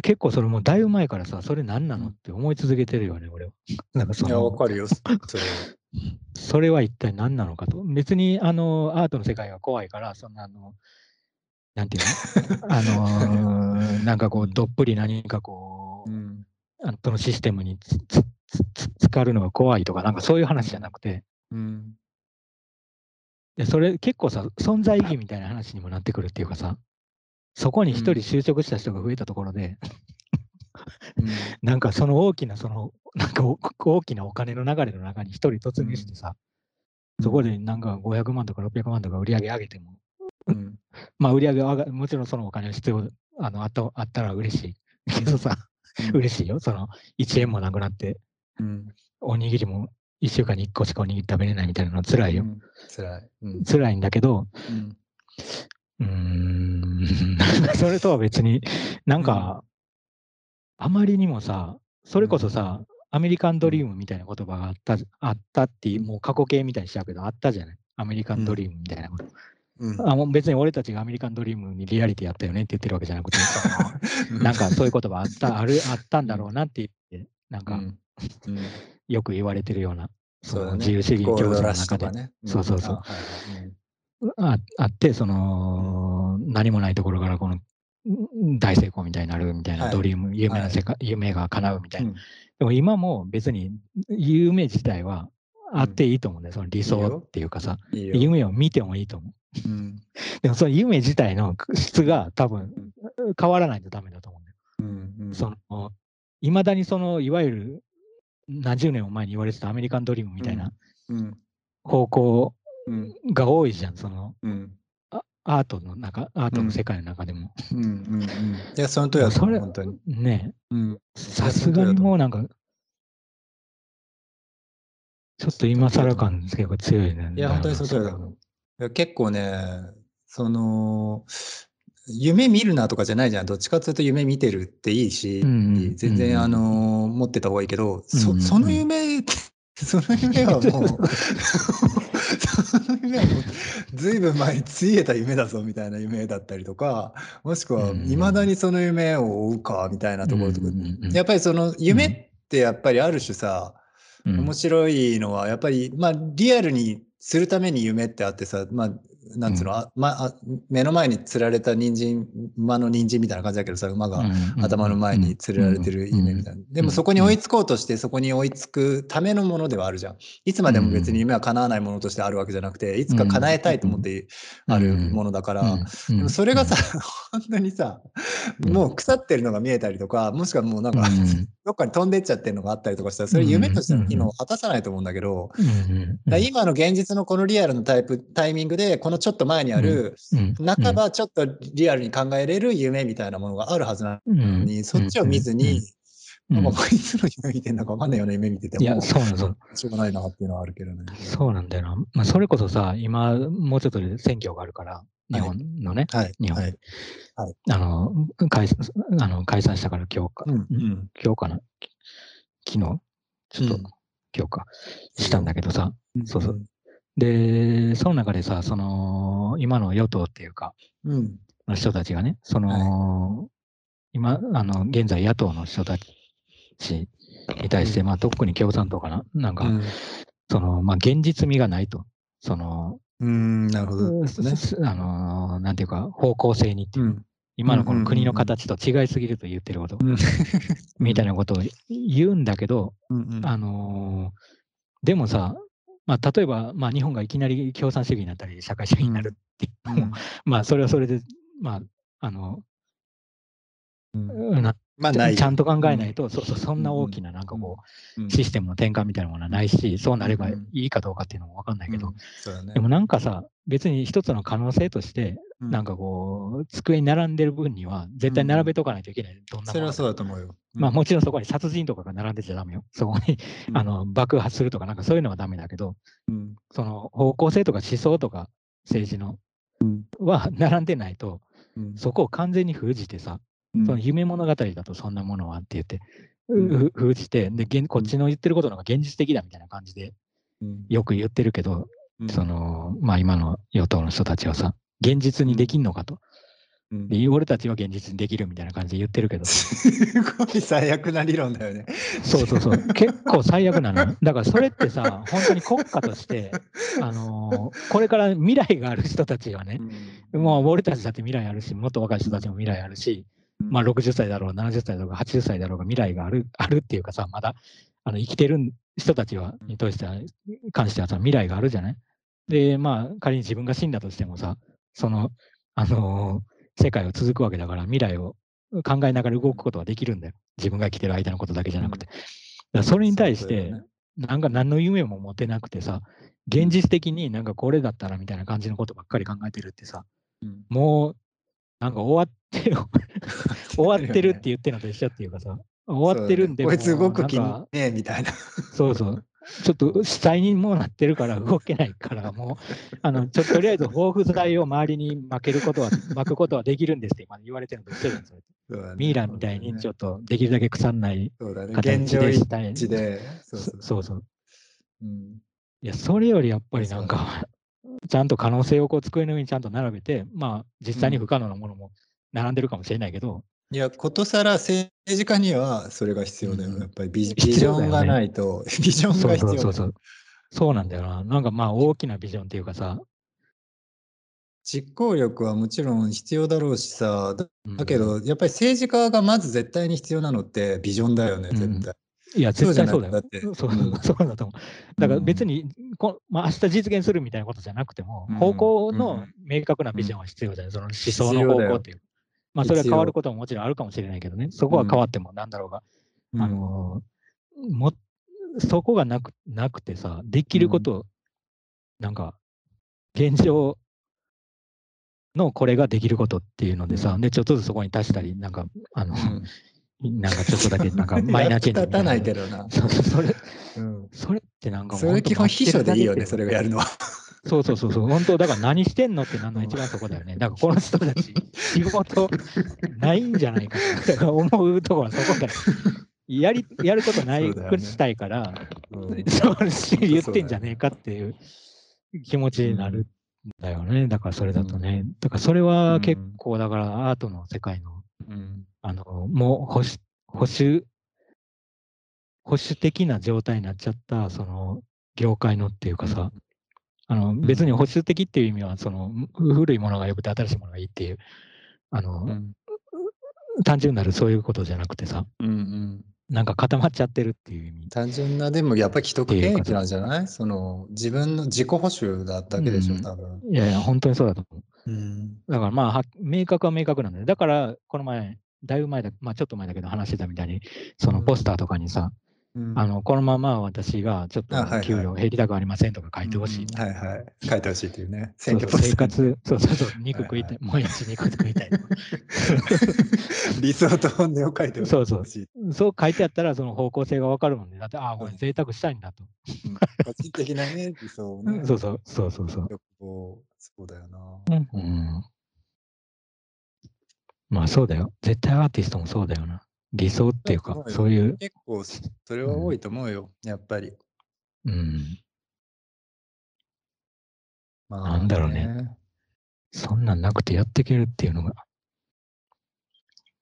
結構それもうだいぶ前からさ、それ何なのうんって思い続けてるよね、俺は。なんかそいや、わの、かるよ。それは。それは一体何なのかと。別に、あの、アートの世界が怖いから、そんな、あの、なんていうの？あのーなんかこう、どっぷり何かこう、うんあのそのシステムにつつつつつかるのが怖いとか、なんかそういう話じゃなくて、うんでそれ結構さ、存在意義みたいな話にもなってくるっていうかさ、そこに一人うん。就職した人が増えたところで、うん。なんかその大きな、その、なんかお大きなお金の流れの中に一人突入してさ、そこでなんか500万とか600万とか売り上げ上げても、うん。まあ売り上げ上が、もちろんそのお金は必要、あの、あった、あったら嬉しい。けどさ、嬉しいよ。その、1円もなくなって、うん。おにぎりも1週間に1個しかおにぎり食べれないみたいなの辛いよ。うん。辛い。うん。辛いんだけど、うんうーん、それとは別に、なんか、あまりにもさ、それこそさ、アメリカンドリームみたいな言葉があった、あったっていう、もう過去形みたいにしちゃうけど、あったじゃない？アメリカンドリームみたいなこと。うん。あもう別に俺たちがアメリカンドリームにリアリティやったよねって言ってるわけじゃなくて、なんかそういう言葉あった、ある、あったんだろうなって言って、なんかよく言われてるような、そそうだね。の自由主義教授の中で。そうそうそうんあああって、その、何もないところからこのうん大成功みたいになるみたいはない。ドリーム、夢の世界、夢が叶うみたいな。うん。でも今も別に夢自体はあっていいと思うんだよ、その理想っていうかさ、夢を見てもいいと思う。うん。でもその夢自体の質が多分変わらないとダメだと思うんだよ。うんうん。その、いまだにその、いわゆる何十年も前に言われてたアメリカンドリームみたいなうん。方向うんが多いじゃん、その、うん。あアートの中、アートの世界の中でも。うんうんうん。いやその通りだと思うそれ本当に。ね。うん。えさすがにもうなんか、ちょっと今更感結構強いね。いや本当にその通りだと思う。いや結構ねその夢見るなとかじゃないじゃん。どっちかというと夢見てるっていいし、うんうん全然あの持ってた方がいいけど、そうんうん。その夢その夢はもう、その夢はもう、ずいぶん前についえた夢だぞみたいな夢だったりとか、もしくは、いまだにその夢を追うかみたいなところとか、やっぱりその夢ってやっぱりある種さ、面白いのは、やっぱり、まあ、リアルにするために夢ってあってさ、まあ、なんつうの、あまあ、目の前に釣られた人参、馬の人参みたいな感じだけどさ、馬が頭の前に釣られてる夢みたいな。でもそこに追いつこうとして、そこに追いつくためのものではあるじゃん。いつまでも別に夢は叶わないものとしてあるわけじゃなくて、いつか叶えたいと思ってあるものだから、でもそれがさ、本当にさ、もう腐ってるのが見えたりとか、もしくはもうなんか、どっかに飛んでっちゃってるのがあったりとかしたら、それ夢としての機能を果たさないと思うんだけど、今の現実のこのリアルのタイプ、タイミングで、このちょっと前にある、半ばちょっとリアルに考えれる夢みたいなものがあるはずなのに、そっちを見ずに、うん、まあ、こいつの夢見てん。のか分かんないような夢見てても、いや、そうなん。しょうがないなっていうのはあるけどね。そうなんだよな。まあ、それこそさ、今、もうちょっとで選挙があるから、日本のね、はい、日本、はい。はい、あの解あの解散したから今日か、うんうん、今日かな、昨日、ちょっと、今日か、したんだけどさ、そうそう。で、その中でさ、その、今の与党っていうか、うん、の人たちがね、その、はい、今、あの、現在野党の人たちに対して、うん、まあ、特に共産党かな、なんか、うん、その、まあ、現実味がないと。その、うん、なるほど、ね、あの、なんていうか、方向性にっていう。今のこの国の形と違いすぎると言ってること、みたいなことを言うんだけど、あのでもさ、まあ、例えば、まあ、日本がいきなり共産主義になったり、社会主義になるって言っても、まあ、それはそれで、まあ、あの、なまあ、ちゃんと考えないと、うん、そうそうそんな大きななんかこう、うん、システムの転換みたいなものはないし、そうなればいいかどうかっていうのも分かんないけど、うん。ね、でもなんかさ、別に一つの可能性として、なんかこう、机に並んでる分には、絶対並べとかないといけない。どんなそれはそうだと思うよ。まあもちろんそこに殺人とかが並んでちゃダメよ。そこにあの爆発するとか、なんかそういうのはダメだけど、その方向性とか思想とか政治の、は並んでないと、そこを完全に封じてさ、その夢物語だとそんなものはって言って、封じてでこっちの言ってることのが現実的だみたいな感じでよく言ってるけど、そのまあ、今の与党の人たちはさ現実にできんのかと、で俺たちは現実にできるみたいな感じで言ってるけど。すごい最悪な理論だよね。そうそうそう。結構最悪なの。だからそれってさ、本当に国家として、あのー、これから未来がある人たちはね、うん、もう俺たちだって未来あるし、もっと若い人たちも未来あるし、まあ、60歳だろう、70歳だろうが、80歳だろうが、未来があるあるっていうかさ、まだあの生きてる人たちはにとしては関してはさ、未来があるじゃない？で、まあ、仮に自分が死んだとしてもさ、その、あのー、世界は続くわけだから、未来を考えながら動くことはできるんだよ。自分が生きてる間のことだけじゃなくて。だそれに対して、なんか何の夢も持てなくてさ、現実的になんかこれだったらみたいな感じのことばっかり考えてるってさ、もうなんか終わってる、終わってるって言ってるのと一緒っていうかさ、終わってるんで、こいつ動く気ねえみたいな。そうそう。ちょっと死体にもなってるから動けないから、もう、あの、ちょとりあえず防腐剤を周りに巻けることは、巻 くことはできるんですって今言われてるのと一緒なんですよ。ミイラみたいにちょっとできるだけ腐んない形でしたい。そうそう。うん、いや、それよりやっぱりなんか、ちゃんと可能性をこう机の上にちゃんと並べて、まあ、実際に不可能なものも並んでるかもしれないけど。いや、ことさら政治家にはそれが必要だよ。うん、やっぱりビジョンがないと、ね、ビジョンが必要そうそうそうそうなんだよな。なんかまあ大きなビジョンっていうかさ。実行力はもちろん必要だろうしさ、だけど、やっぱり政治家がまず絶対に必要なのってビジョンだよね、絶対。いや、絶対そうだよ。そうそうそうだと思う。だから別にこ、まあ、明日実現するみたいなことじゃなくても、方向の明確なビジョンは必要じゃない、その思想の方向っていう。まあ、それは変わることももちろんあるかもしれないけどね、そこは変わってもなんだろうが、あのもそこがなくなくてさ、できること、なんか、現状のこれができることっていうのでさ、でちょっとずつそこに足したり、なんか、あの、なんかちょっとだけなんかマイナーチェンジ 立たないけどな。それ、うん、それってなんかそれ基本秘書でいいよね、それがやるのは。そうそうそうそう、本当、だから何してんのってなんの一番そこだよね。だからこの人たち、仕事ないんじゃないかと思うところはそこだよ。やりやることないくしたいから、うんそうし言ってんじゃねえかっていう気持ちになるんだよね。だからそれだとね。だからそれは結構、だからアートの世界の、うんあの、もう保守、保守、保守的な状態になっちゃった、その、業界のっていうかさ、あの、別に保守的っていう意味は、その、古いものが良くて新しいものがいいっていう、あの、うん。単純なるそういうことじゃなくてさ、うんうん。なんか固まっちゃってるっていう意味。単純なでもやっぱり既得権益なんじゃない？その自分の自己保守だったけでしょ、うん。多分。いやいや、本当にそうだと思う。うん。だからまあは、明確は明確なんだよ。だから、この前、だいぶ前だ、まあちょっと前だけど話してたみたいに、そのうん。ポスターとかにさ、うんあの、このまま私がちょっと給料減りたくありませんとか書いてほしい。うんはいはい。書いてほしいっていうね。そうそう生活、そうそうそう、肉食いたい、毎日肉食いたい。理想と本音を書いてほしい。そうそうそう書いてあったら、その方向性がわかるもんね。だって、ああ、これうん贅沢したいんだと。うん個人的なね、理想をね。そうそう、そうそうそう。欲望そうだよな。うん。まあそうだよ。絶対アーティストもそうだよな。理想っていうかそう、いう、結構それは多いと思うよ、やっぱり。うん。まなんだろうね。そんなんなくてやっていけるっていうのが、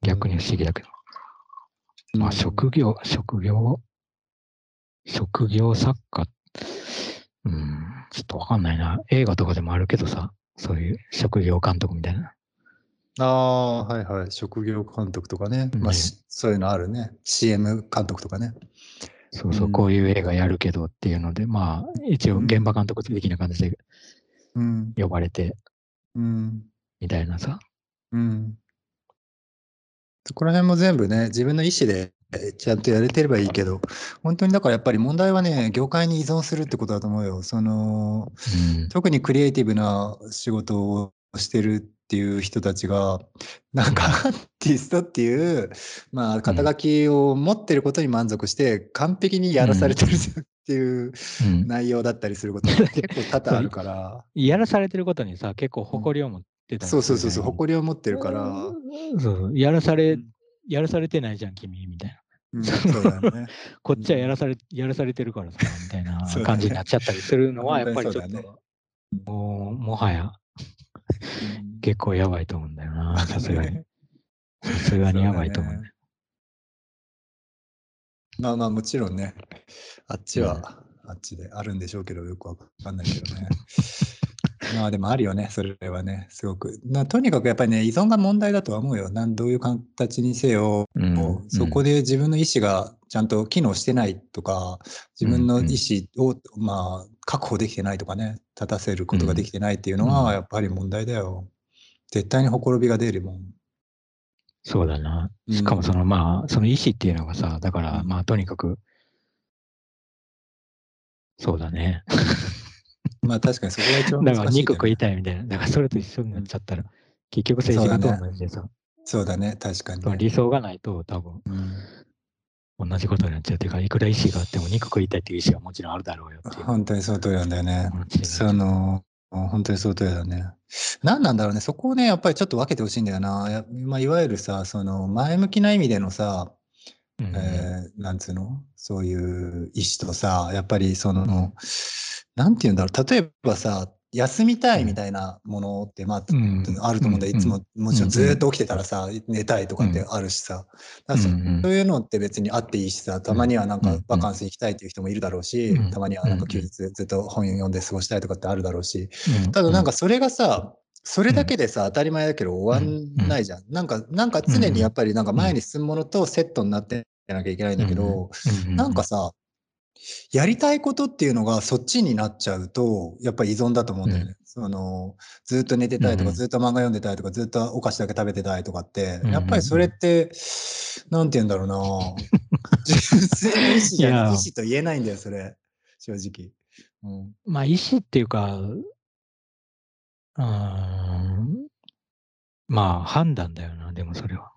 逆に不思議だけど。まあ、職業、職業、職業作家、うん、ちょっとわかんないな。映画とかでもあるけどさ、そういう職業監督みたいな。ああ、はいはい。職業監督とかね。まあ、ねしそういうのあるね。CM 監督とかね。そうそうう、んこういう映画やるけどっていうので、まあ、一応現場監督的な感じでうん。呼ばれて、うん。みたいなさ。うん。そこら辺も全部ね、自分の意思でえちゃんとやれてればいいけど、本当にだからやっぱり問題はね、業界に依存するってことだと思うよ。その、うん。特にクリエイティブな仕事をしてるっていう人たちが、なんかアーティストっていう、まあ、肩書きを持ってることに満足して、完璧にやらされてるっていううん、内容だったりすることが 結構多々あるから、やらされてることにさ、結構誇りを持ってたりそうそうそうそう、り誇りを持ってるから、そうそうやらされ、うん。やらされてないじゃん、君、みたいな。うん、そうだよね。こっちはやらされ、やらされてるからさ、みたいな 感じになっちゃったりするのは、やっぱりちょっと、もう、もはや。うん結構やばいと思うんだよな、さすがに。さすがにやばいと思うそうだね。まあまあもちろんね、あっちはあっちであるんでしょうけど、よくわかんないけどね。まあでもあるよね、それはね、すごく。なとにかくやっぱりね、依存が問題だとは思うよ。なんどういう形にせよ、うん。そこで自分の意思がちゃんと機能してないとか、自分の意思を、まあ、確保できてないとかね、立たせることができてないっていうのうん。は、やっぱり問題だよ。絶対にほころびが出るもん。そうだな。うんしかもその、まあ、その意思っていうのがさ、だから、うんまあ、とにかく、そうだね。まあ確かにそこが一番だから難しいけどね肉食いたいみたいな。だからそれと一緒になっちゃったら、結局政治家と同じでさ、そうだね、確かにね、理想がないと多分うん同じことになっちゃうっていうか、いくら意思があっても肉食いたいっていう意思はもちろんあるだろうよっていう。本当にその通りなんだよね。その、本当にその通りだね。何なんだろうね、そこをね、やっぱりちょっと分けてほしいんだよな。やまあ、いわゆるさ、その前向きな意味でのさ、うんえーなんつうの？そういう意思とさ、やっぱりその、なんて言うんだろう、例えばさ、休みたいみたいなものって、まあ、うん。あると思うんだよ。うん。いつも、もちろんずーっと起きてたらさ、寝たいとかってあるしさ。うんうんそういうのって別にあっていいしさ、たまにはなんかうん。バカンス行きたいっていう人もいるだろうし、うん。たまにはなんか休日ずっと本読んで過ごしたいとかってあるだろうし、うん。ただなんかそれがさ、それだけでさ、当たり前だけど終わんないじゃん。なんか、なんか常にやっぱりなんか前に進むものとセットになってなきゃいけないんだけど、うなんかさ、やりたいことっていうのがそっちになっちゃうと、やっぱり依存だと思うんだよね。そのずっと寝てたいとか、うんずっと漫画読んでたいとか、ずっとお菓子だけ食べてたいとかって、うんやっぱりそれって、なんて言うんだろうな。純粋な意思じゃ意思と言えないんだよ、それ。正直。うん、まあ、意思っていうか、うーん、まあ、判断だよな、でもそれは。うん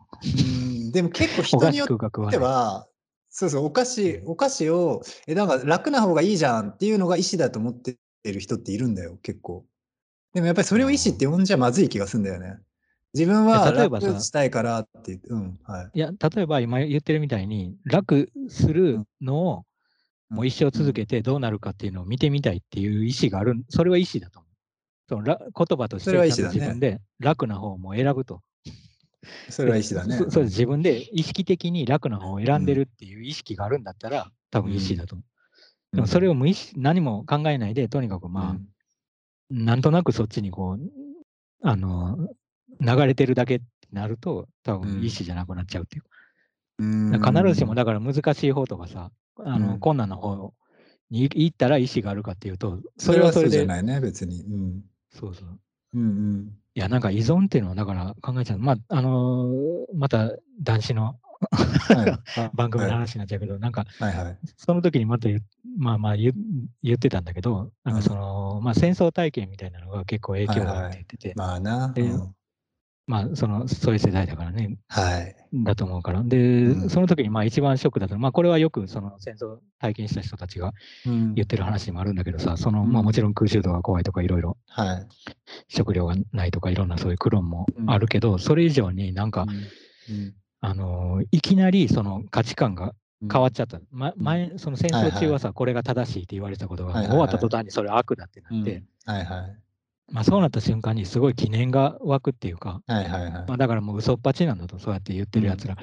でも結構人によっては、そうそう、お菓子、お菓子を、え、なんか楽な方がいいじゃんっていうのが意思だと思ってる人っているんだよ、結構。でもやっぱりそれを意思って呼んじゃまずい気がするんだよね。自分は例えばさ楽したいからって言って、うん、はい。いや、例えば今言ってるみたいに、楽するのをもう一生続けてどうなるかっていうのを見てみたいっていう意思がある、それは意思だと思う。そのら言葉として自分で楽な方も選ぶと。それは意思だね。そ そうです自分で意識的に楽な方を選んでるっていう意識があるんだったら、多分意思だと思う。でもそれを、を無意識、何も考えないで、とにかくまあ、うんなんとなくそっちにこう、あの、流れてるだけってなると、多分意思じゃなくなっちゃうっていう。うん必ずしもだから難しい方とかさ、あのうん困難な方に行ったら意思があるかっていうと、それはそれじゃで、ないね、別に。うん。そうそう。うんうん。いや、なんか依存っていうのは、だから考えちゃう。まあ、あのーまた男子のはい 番組のはい話になっちゃうけど、なんか、はいはい。その時にまたまあまあ言ってたんだけど、なんかその、まあ戦争体験みたいなのが結構影響があって言ってて、まあな。でうんまあその、そういう世代だからね、はい。だと思うから。で、うん。その時にまあ一番ショックだったの。は、まあこれはよくその戦争体験した人たちがうん。言ってる話にもあるんだけどさ、その、うん。まあもちろん空襲とか怖いとかいろいろはい。食料がないとかいろんなそういう苦労もあるけど、それ以上になんか、うん。あのーいきなりその価値観が変わっちゃった。ま、前、その戦争中はさ、これが正しいって言われてたことが、はいはい終わった途端にそれ悪だってなうん。って、はいはい。まあそうなった瞬間にすごい疑念が湧くっていうか、はいはいはい。まあだからもう嘘っぱちなんだと、そうやって言ってるやつら、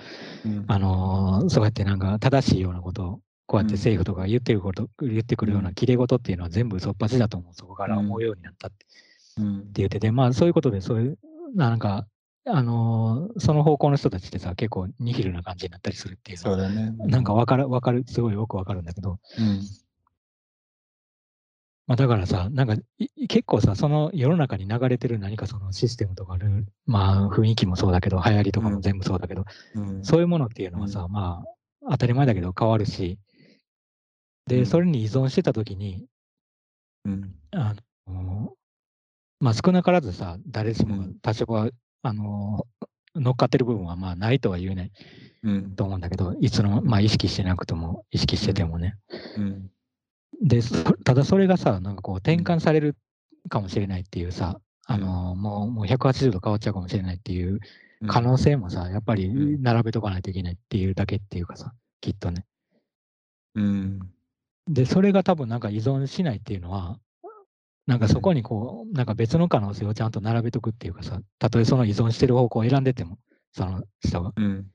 うん。あのーそうやってなんか正しいようなことを、こうやってうん。政府とか言ってること、言ってくるような綺麗事っていうのは全部嘘っぱちだと思う、そこから思うようになったって。うん。って言ってて、まあそういうことで、そういう、なんか、あのーその方向の人たちってさ、結構ニヒルな感じになったりするっていうそうだね。なんかわかる、わかる、すごいよくわかるんだけど、うん。まあだからさ、なんかい結構さ、その世の中に流れてる何かそのシステムとかルール、まあ雰囲気もそうだけど、流行りとかも全部そうだけど、うん。そういうものっていうのはさ、まあ当たり前だけど変わるし、で、うん。それに依存してた時に、うん。あの、まあ少なからずさ、誰しも多少は、あの、乗っかってる部分はまあないとは言えないうん。と思うんだけど、いつの、まあ意識してなくても、意識しててもね。うんで、そただそれがさ、なんかこう転換されるかもしれないっていうさ、あの、もうもう180度変わっちゃうかもしれないっていう可能性もさ、やっぱりうん並べとかないといけないっていうだけっていうかさ、きっとね。うん。で、それが多分なんか依存しないっていうのは、なんかそこにこう、なんか別の可能性をちゃんと並べとくっていうかさ、たとえその依存してる方向を選んでても、その人が、うん。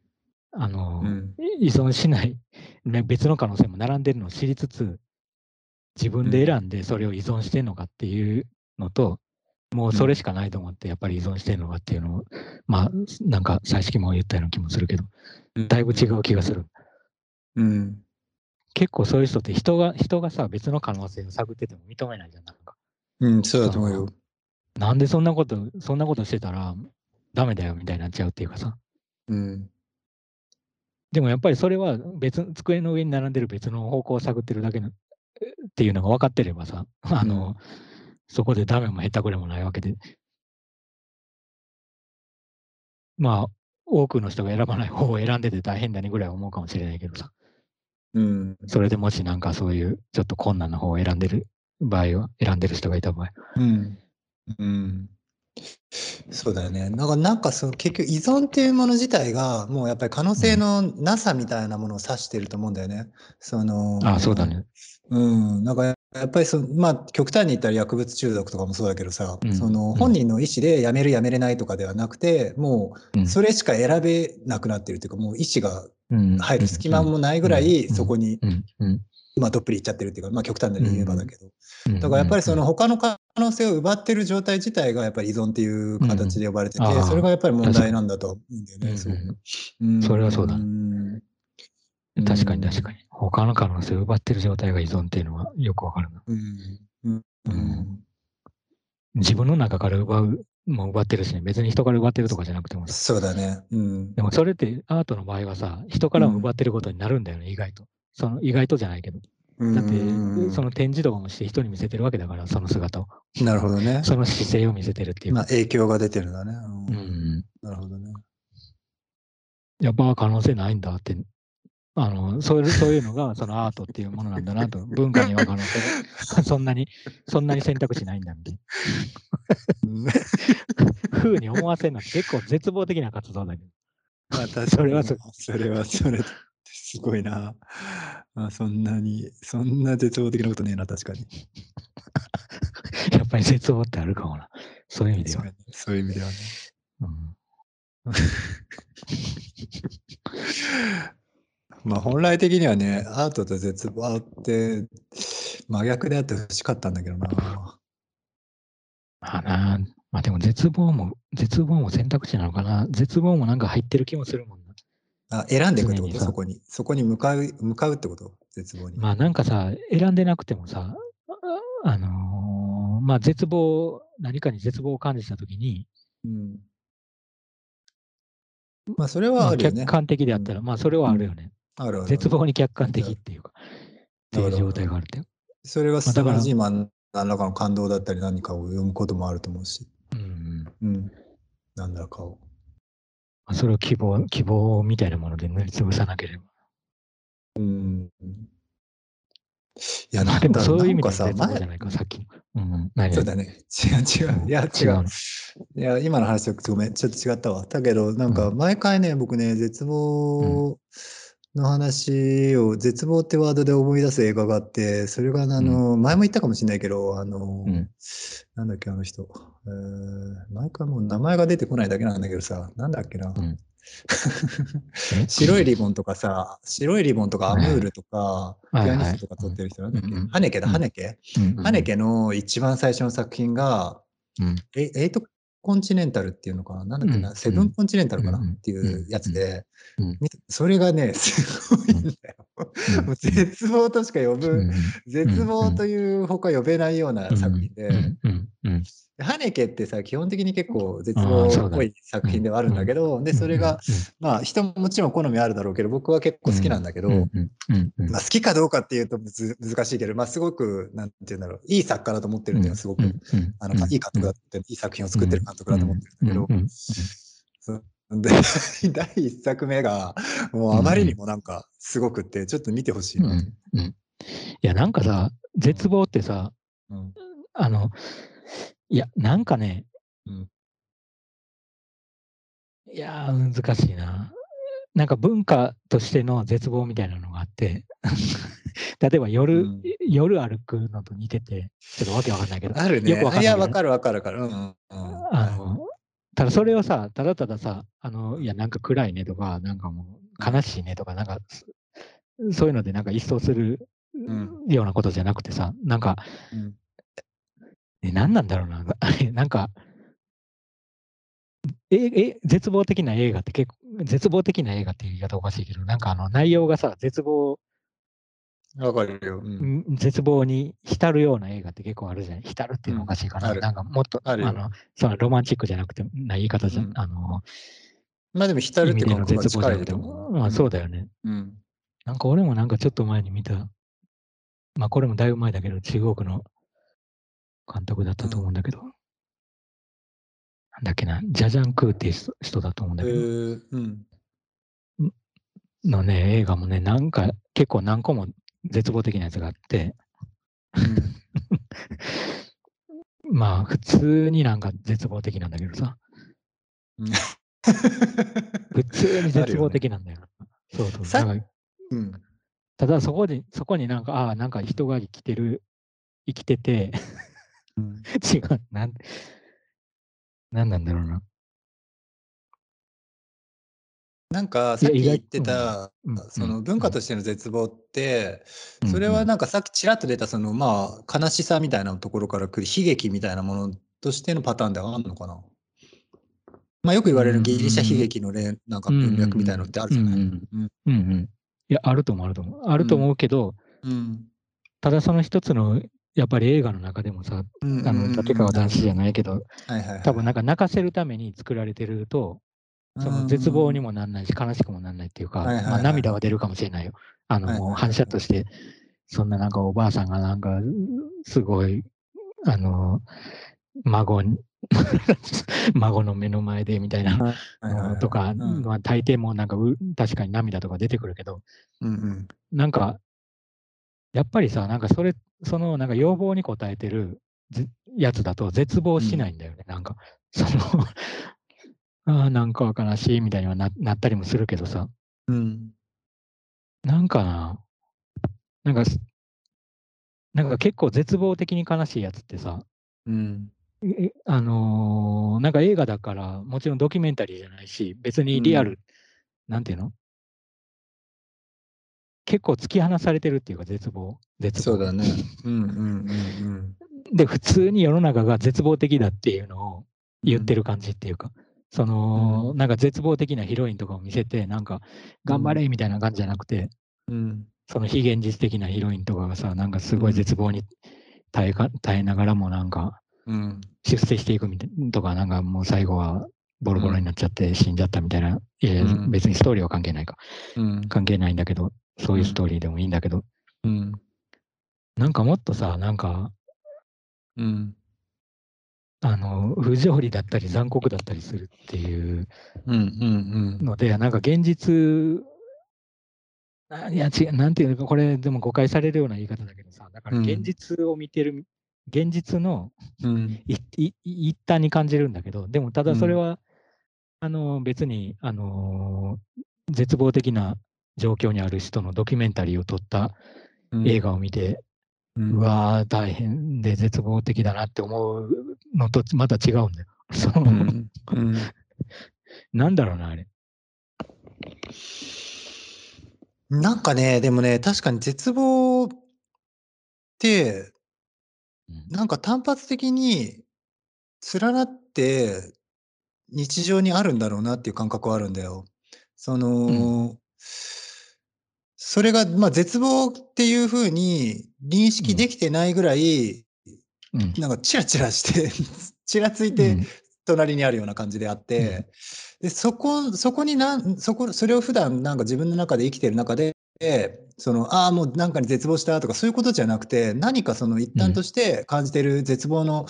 あの、うん。依存しない、ね、別の可能性も並んでるのを知りつつ、自分で選んでそれを依存してるのかっていうのと、もうそれしかないと思って、やっぱり依存してるのかっていうのを、まあ、なんか、最初も言ったような気もするけど、だいぶ違う気がする。うん結構そういう人って人が、人がさ、別の可能性を探ってても認めないじゃん、なんか。うんそうだと思うよ。なんでそんなこと、そんなことしてたらダメだよみたいになっちゃうっていうかさ。うんでもやっぱりそれは別、机の上に並んでる別の方向を探ってるだけのっていうのが分かってればさ、あの、そこでダメも下手くれもないわけで。まあ、多くの人が選ばない方を選んでて大変だねぐらいは思うかもしれないけどさ、うんそれでもしなんかそういうちょっと困難な方を選んでる場合は、選んでる人がいた場合。うんうんそうだよね。なんか、なんかその結局依存っていうもの自体がもうやっぱり可能性のなさみたいなものを指してると思うんだよね。そのああ、そうだ。ね。うん。なんかやっぱりその、まあ極端に言ったら薬物中毒とかもそうだけどさ、うんそのうん本人の意思でやめるやめれないとかではなくて、もううんそれしか選べなくなってるというか、もう意思がうん入る隙間もないぐらいそこにうんうんまあどっぷりいっちゃってるっていうか、まあ極端な言えばだけど。うんだからやっぱりその他の可能性を奪ってる状態自体がやっぱり依存っていう形で呼ばれてて、それがやっぱり問題なんだと思うんだよね。うんそれはそうだん確かに確かに。他の可能性を奪ってる状態が依存っていうのはよくわかるな。うんうん自分の中から奪う、もう奪ってるしね、別に人から奪ってるとかじゃなくてもさ。そうだね。うんでもそれってアートの場合はさ、人からも奪ってることになるんだよね、意外と。その意外とじゃないけど。だって、その展示とかもして人に見せてるわけだから、その姿を。なるほどね。その姿勢を見せてるっていうまあか。影響が出てるんだね。ううんん。なるほどね。やっぱ可能性ないんだって。あの、そういう、そういうのが、そのアートっていうものなんだなと。文化には可能性が、そんなに、そんなに選択肢ないんだみたいな。ふうに思わせるのは結構絶望的な活動だけど。まあ確かにそれはそそれはそれですごいな。まあ、そんなに、そんな絶望的なことねえな、確かに。やっぱり絶望ってあるかもな。そういう意味では。そういう意味ではね。うんまあ本来的にはね、アートと絶望って真逆であってほしかったんだけどな。まあな、まあでも絶望も、絶望も選択肢なのかな。絶望もなんか入ってる気もするもんな。あ選んでいくってこと？そこに。そこに向かう、向かうってこと？絶望に。まあなんかさ、選んでなくてもさ、ああのーまあ絶望、何かに絶望を感じたときに、うん。まあそれまあはあるよね。客観的であったら、まあそれはあるよね。絶望に客観的っていうか、っていう状態があるって。それがまあだから凄まじい、まあ、何らかの感動だったり何かを読むこともあると思うし。うんうん。何らかを。まあ、それを希望、希望みたいなもので塗りつぶさなければ。うん。いや、なんだろそういう意味でさ、前じゃないか、さっきの。うん、何？そうだね。違う違う。いや、違う。いや、今の話とごめん、ちょっと違ったわ。だけど、なんか、うん毎回ね、僕ね、絶望の話を、絶望ってワードで思い出す映画があって、それが、あの、前も言ったかもしれないけど、あの、うん。なんだっけ、あの人。えー、毎回もう名前が出てこないだけなんだけどさ、なんだっけな。うん。え？白いリボンとかさ、白いリボンとかアムールとか、ピアニストとか撮ってる人なんだっけうん。うん。ハネケだ、うん。ハネケ？うん。うん。ハネケの一番最初の作品が、エイトコンチネンタルっていうのかな？なんだっけな、うん。セブンコンチネンタルかな、うん。っていうやつで、うん。みそれがね、すごいんだよ。うん。もう絶望としか呼ぶ、うん。絶望というほか呼べないような作品で、ハネケってさ、基本的に結構絶望っぽい作品ではあるんだけど、で、それが、まあ人ももちろん好みあるだろうけど、僕は結構好きなんだけど、まあ好きかどうかっていうとむず難しいけど、まあすごく、なんていうんだろう、いい作家だと思ってるんだよ、すごく。あの、いい監督だって、いい作品を作ってる監督だと思ってるんだけど、で、第一作目が、もうあまりにもなんか、すごくって、ちょっと見てほしいな。うんうんいや、なんかさ、絶望ってさ、うんあの、いや、なんかね、うんいやー、難しいな。なんか文化としての絶望みたいなのがあって、例えば夜、うん夜歩くのと似てて、ちょっとわけわかんないけど、あるね。よくわかんないいや、わかるわかるわかる。うんうんうん。あの、ただそれをさ、ただたださ、あの、いや、なんか暗いねとか、なんかもう悲しいねとか、なんか、そそういうのでなんか一掃するんようなことじゃなくてさ、なんか、うんえ、何なんだろうな。あれ、なんか、え、え、絶望的な映画って結構、絶望的な映画っていう言い方おかしいけど、なんかあの内容がさ、絶望、わかるよ。うんん絶望に浸るような映画って結構あるじゃん。浸るっていうのはおかしいかな。うんなんかもっと、あの、そのロマンチックじゃなくて、な言い方じゃ、うんあの、まあでも、浸るって意味での絶望じゃなくて近いと思う。まあそうだよね。うん。なんか俺もなんかちょっと前に見た、まあこれもだいぶ前だけど、中国の監督だったと思うんだけど、なんだっけな、ジャジャン・クーっていう人人だと思うんえだけど、ー、うん。のね、映画もね、なんか結構何個も絶望的なやつがあって、まあ普通になんか絶望的なんだけどさ、うん 普通に絶望的なんだよ。そうそう。さなんかうん。ただそこに、そこになんか、ああ、なんか人が生きてる、生きてて、うん 違う、なん、なんなんだろうな。なんかさっき言ってた、うんその文化としての絶望って、うんそれはなんかさっきちらっと出たそのまあ悲しさみたいなところから来る悲劇みたいなものとしてのパターンではあるのかな？まあよく言われるギリシャ悲劇の例なんか文脈みたいなのってあるじゃない、うんうん。いや、あると思う、あると思う。あると思うけど、うん。ただその一つの、やっぱり映画の中でもさ、うんあの、立川談志じゃないけど、はいはいはい。多分なんか泣かせるために作られてると、その絶望にもなんないし、悲しくもなんないっていうか、まあ涙は出るかもしれないよ。あの、反射として、そんななんかおばあさんがなんか、すごい、あの、孫に、孫の目の前でみたいなとか、うん。まあ大抵もなんかう確かに涙とか出てくるけど、うんうん。なんか、やっぱりさ、なんかそれ、そのなんか要望に応えてるぜやつだと絶望しないんだよね、なんか。そのああ、なんか悲しいみたいにはななったりもするけどさ、うん。なんかな、なんかす、なんか結構絶望的に悲しいやつってさ、うん。えあのーなんか映画だから、もちろんドキュメンタリーじゃないし、別にリアル、うんなんていうの？結構突き放されてるっていうか、絶望。絶望そうだね。うんうんうんで、普通に世の中が絶望的だっていうのを言ってる感じっていうか、その、うんなんか絶望的なヒロインとかを見せて、なんか、頑張れみたいな感じじゃなくて、うん。うん。その非現実的なヒロインとかがさ、なんかすごい絶望に耐えか耐えながらも、なんか、うん。出世していくみたいとか、なんかもう最後はボロボロになっちゃって死んじゃったみたいな、いや別にストーリーは関係ないか。うん。関係ないんだけど、そういうストーリーでもいいんだけど、うん。なんかもっとさ、なんか、うん。あの、不条理だったり残酷だったりするっていううん。うん。ので、なんか現実、あいや違う、なんていうのか、これでも誤解されるような言い方だけどさ、だからうん現実を見てる、現実のうん。いい一端に感じるんだけど、でもただそれうんは、あの別に、あの絶望的な状況にある人のドキュメンタリーを撮った映画を見て、うん。うわー、大変で絶望的だなって思うのとまた違うんだよ。そのうん。うん。なんだろうな、あれ。なんかね、でもね、確かに絶望って、うんなんか単発的に連なって日常にあるんだろうなっていう感覚はあるんだよ。その、それが、まあ、絶望っていうふうに認識できてないぐらい、うん。なんかチラチラして、ちらついてうん。隣にあるような感じであって、でそこそこになんそこそれを普段なんか自分の中で生きてる中でそのああもうなんかに絶望したとかそういうことじゃなくて何かその一端として感じてる絶望の、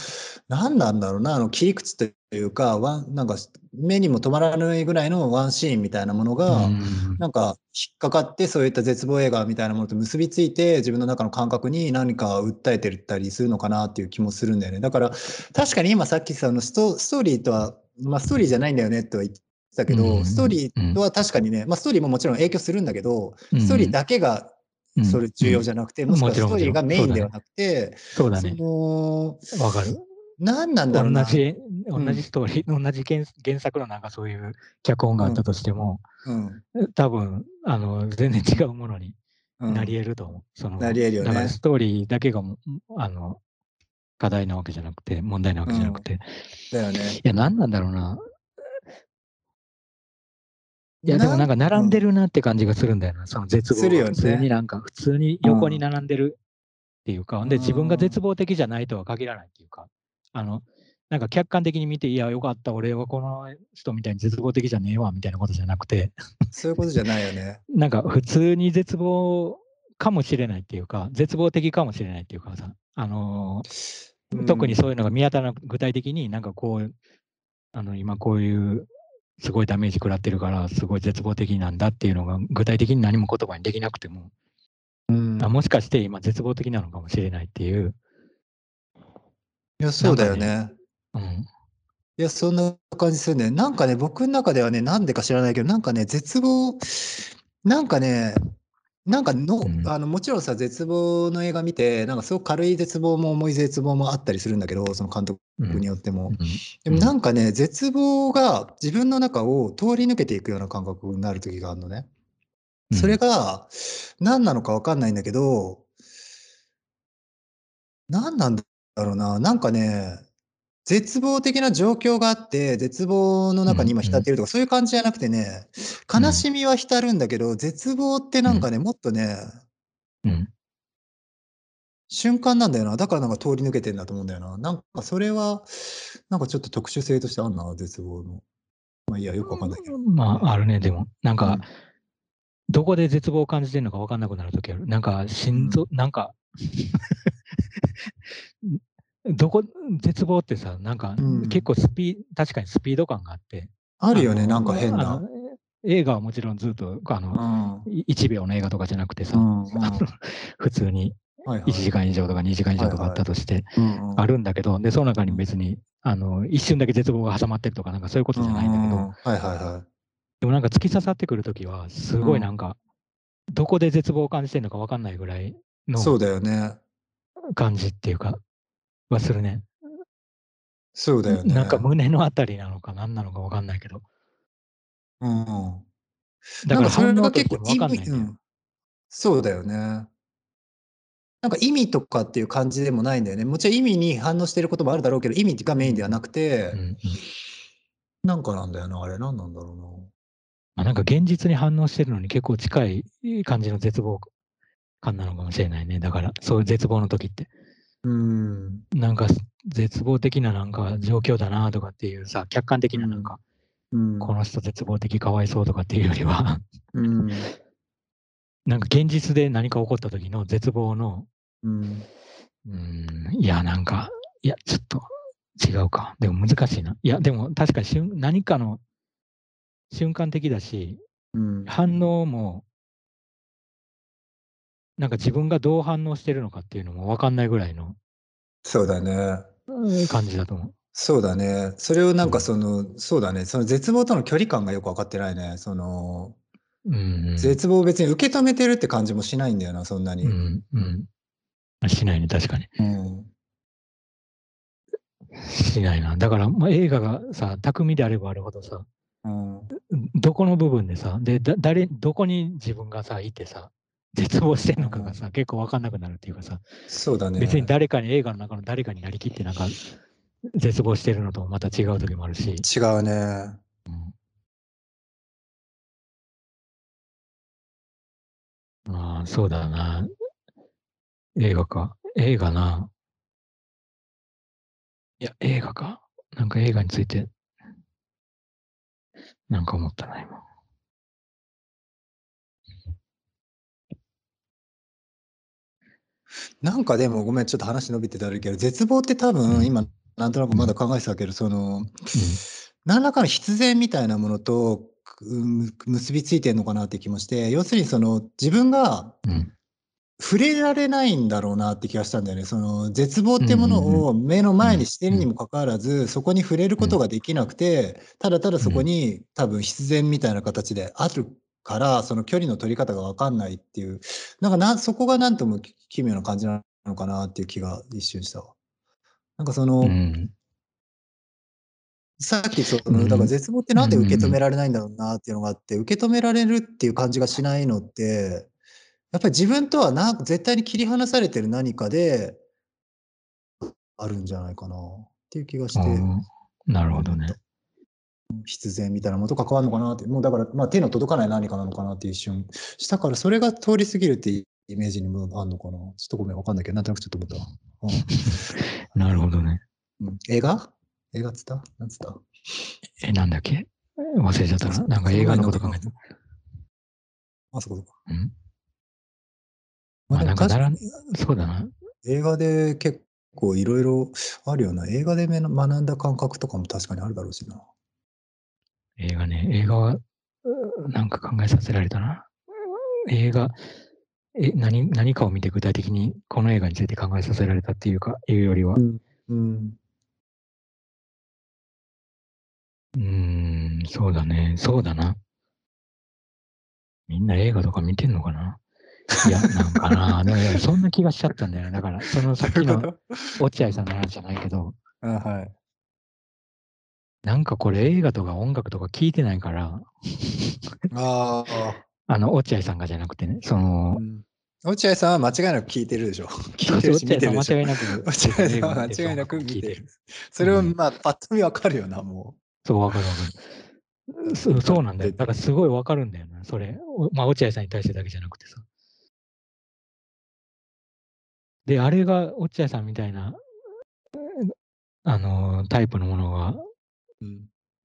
何なんだろうなあの切り口というかワンなんか目にも止まらないぐらいのワンシーンみたいなものが、うんなんか引っかかってそういった絶望映画みたいなものと結びついて自分の中の感覚に何か訴えてたりするのかなっていう気もするんだよね。だから確かに今さっきそのストストーリーとは、まあ、ストーリーじゃないんだよねとは言ってたけど、うんストーリーとは確かにね、まあ、ストーリーももちろん影響するんだけど、うんストーリーだけがうんそれ重要じゃなくて、もしくはストーリーがメインではなくて、そそうだね。のわかる。何なんだろうな。同じ、うん同じストーリー、同じ原原作のなんかそういう脚本があったとしても、うん多分、あの、全然違うものにうんなり得ると思う。そのなり得るよねだからストーリーだけがも、あの、課題なわけじゃなくて、問題なわけじゃなくて。だよね。いや、何なんだろうな。いや、でもなんか並んでるなって感じがするんだよな、その絶望。するよね。が普通になんか、普通に横に並んでる。っていうか、で、自分がうん。絶望的じゃないとは限らないっていうか、あの、なんか客観的に見て、いや、よかった、俺はこの人みたいに絶望的じゃねえわ、みたいなことじゃなくて、そういうことじゃないよね。なんか普通に絶望かもしれないっていうか、絶望的かもしれないっていうかさ、あのー特にそういうのが見当たらなく、具体的になんかこう、あの今こういうすごいダメージ食らってるから、すごい絶望的なんだっていうのが具体的に何も言葉にできなくても、うんあもしかして今絶望的なのかもしれないっていう、いや、そうだよね。うん、いや、そんな感じするね。なんかね、僕の中ではね、なんでか知らないけど、なんかね、絶望、なんかね、なんかの、うん。あのもちろんさ、絶望の映画見て、なんかすごく軽い絶望も重い絶望もあったりするんだけど、その監督うんによっても。うん。でもなんかね、絶望が自分の中を通り抜けていくような感覚になる時があるのね。それが何なのか分かんないんだけど、何なんだろうな、なんかね、絶望的な状況があって、絶望の中に今浸っているとか、そういう感じじゃなくてね、悲しみは浸るんだけど、絶望ってなんかね、もっとね、うん瞬間なんだよな。だからなんか通り抜けてんだと思うんだよな。なんかそれは、なんかちょっと特殊性としてあんな、絶望の。まあいいや、よくわかんないけど。まあ、あるね、でも、なんか、うんどこで絶望を感じてるのか分かんなくなるときある。なんか、心臓、なんか、どこ、絶望ってさ、なんか、うん結構スピー、確かにスピード感があって。あるよね、のなんか変な。映画はもちろんずっと、あうの、ん。い1秒の映画とかじゃなくてさ、うんうん普通に、はいはい1時間以上とか2時間以上とかあったとして、うんうんあるんだけど、で、その中に別に、あの、一瞬だけ絶望が挟まってるとか、なんかそういうことじゃないんだけど、うんうんはいはいはい。でもなんか突き刺さってくるときは、すごいなんか、どこで絶望を感じてるのか分かんないぐらいのそうだよね。感じっていうか、はするね。そうだよね。なんか胸のあたりなのか何なのか分かんないけど。うんうん。だからそれ反応が結構。意味うん。そうだよね。なんか意味とかっていう感じでもないんだよね。もちろん意味に反応してることもあるだろうけど、意味がメインではなくてうん、うんなんかなんだよな、あれ。なんなんだろまあ、なんか現実に反応してるのに結構近い感じの絶望感なのかもしれないね。だから、そういう絶望の時って。うん。なんか絶望的ななんか状況だなとかっていうさ、客観的ななんか、うん。この人絶望的かわいそうとかっていうよりは、うん。なんか現実で何か起こった時の絶望の、うん。うん、いや、なんか、いや、ちょっと違うか。でも難しいな。いや、でも確かに瞬何かの瞬間的だし、うん。反応も、なんか自分がどう反応してるのかっていうのも分かんないぐらいのそうだね。うん感じだと思う。そうだね。それをなんうんかその、そうだね。その絶望との距離感がよく分かってないね。その、うんうん、絶望を別に受け止めてるって感じもしないんだよな、そんなに。うんうん。あしないね、確かに。うん。しないな。だから、まあ、映画がさ、巧みであればあるほどさ、うん。どこの部分でさ、で、だ誰、どこに自分がさ、いてさ、絶望してんのかがさ、結構分かんなくなるっていうかさ、そうだね。別に誰かに、映画の中の誰かになりきってなんか、絶望してるのともまた違う時もあるし、違うね。ああ、そうだな。映画か。映画な。いや、映画か？なんか映画について、なんか思ったな、今。なんかでもごめん、ちょっと話伸びてたけど、絶望って多うん。分今、なんとなくまだ考えてたけど、その、うん。何らかの必然みたいなものと、うん結びついてるのかなって気もして、要するにその自分がうん。触れられないんだろうなって気がしたんだよね。その絶望ってものを目の前にしてるにもかかわらず、そこに触れることができなくて、ただただそこに多分必然みたいな形であるから、その距離の取り方がわかんないっていう、なんかな、そこがなんとも奇妙な感じなのかなっていう気が一瞬したわ。なんかその、うん。さっきその、うんだから絶望ってなんで受け止められないんだろうなっていうのがあって、受け止められるっていう感じがしないのって、やっぱり自分とはな絶対に切り離されてる何かであるんじゃないかなっていう気がして、うんなるほどね。必然みたいなものと関わるのかなって、もうだから、まあ、手の届かない何かなのかなって一瞬したから、それが通り過ぎるっていうイメージにもあるのかな。ちょっとごめん、わかんないけど、なんとなくちょっと思ったわ。なるほどね。うんうん映画？映画っつった？なんつった？え、なんだっけ？忘れちゃったな。なんか映画のこと考えた。あ、そこそこ。うんままあなんかならそうだな。映画で結構いろいろあるよな。映画で学んだ感覚とかも確かにあるだろうしな。映画ね。映画は、なんか考えさせられたな。映画、え、何、何かを見て具体的にこの映画について考えさせられたっていうか、いうよりは、うん。うーん、そうだね。そうだな。みんな映画とか見てんのかな？いや、なんかな。でもそんな気がしちゃったんだよね。だから、そのさっきの落合さんの話じゃないけど、あはい。なんかこれ映画とか音楽とか聞いてないから、ああ。あの、落合さんがじゃなくてね、その、うん落合さんは間違いなく聞いてるでしょ。聞いてるし見てるでしょ。間違いなく、落合さんは間違いなく見て聞いる。それをうんまあ、パッと見わかるよな、もそう、わかるわかる。そうそうなんだよ。だからすごいわかるんだよな、それ。おまあ、落合さんに対してだけじゃなくてさ。で、あれが落合さんみたいな、あの、タイプのものが、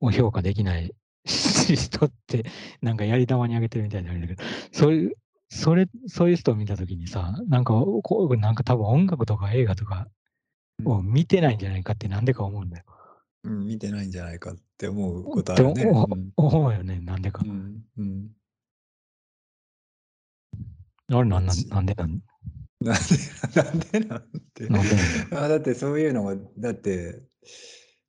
を評価できない 人って、なんかやり玉にあげてるみたいになるんだけど、そういう、それ、そういう人を見たときにさ、なんか、こう、なんか多分音楽とか映画とかを見てないんじゃないかってなんでか思うんだよ。うん、見てないんじゃないかって思うことあるね。思うん思うよね、なんでかう。んうんあれなんなんなんで？なんなんで、なんでなんて。なんであだってそういうのが、だって、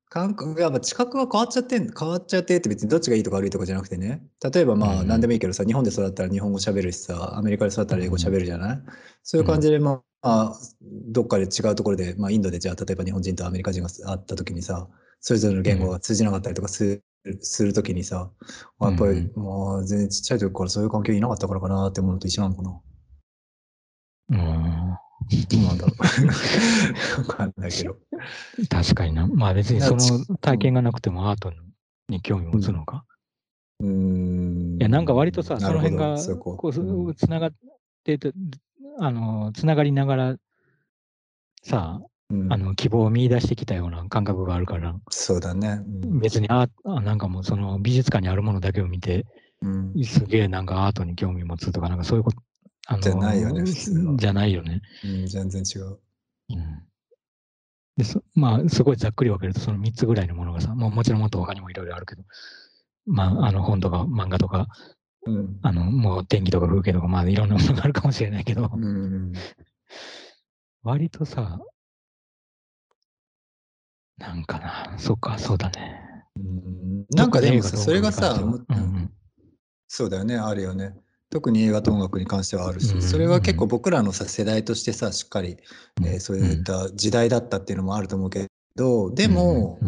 感覚、やっぱ知覚が変わっちゃってん、変わっちゃってって別にどっちがいいとか悪いとかじゃなくてね。例えばまあうん何でもいいけどさ、日本で育ったら日本語喋るしさ、アメリカで育ったら英語喋るじゃないそういう感じでまあ、どっかで違うところで、まあインドでじゃあ例えば日本人とアメリカ人が会った時にさ、それぞれの言語が通じなかったりとかする。するときにさ、やっぱり、うんもう全然ちっちゃい時からそういう環境いなかったからかなって思うのと一緒なのかな。うん。どうなんだろう。わかんないけど。確かにな。まあ別にその体験がなくてもアートに興味持つのか？うーん。いや、なんか割とさ、その辺がこうつながってて、あの、つながりながらさ、うんあの希望を見出してきたような感覚があるから、そうだね。うん別にああなんかもうその美術館にあるものだけを見て、うんすげえなんかアートに興味持つとか、なんかそういうこと、あのじゃないよね普通はじゃないよね。うん、全然違う。うんでそまあ、すごいざっくり分けると、その3つぐらいのものがさ、もうもちろんもっと他にもいろいろあるけど、まあ、あの本とか漫画とか、うん。あのもう天気とか風景とか、まあいろんなものがあるかもしれないけど、うん。割とさ、なんかな、そっか、そうだね。うんなんかでもそれがさ、うんうんそうだよね、あるよね。特に映画と音楽に関してはあるし、うんそれは結構僕らのさ世代としてさ、しっかり、えーそういった時代だったっていうのもあると思うけど、でも、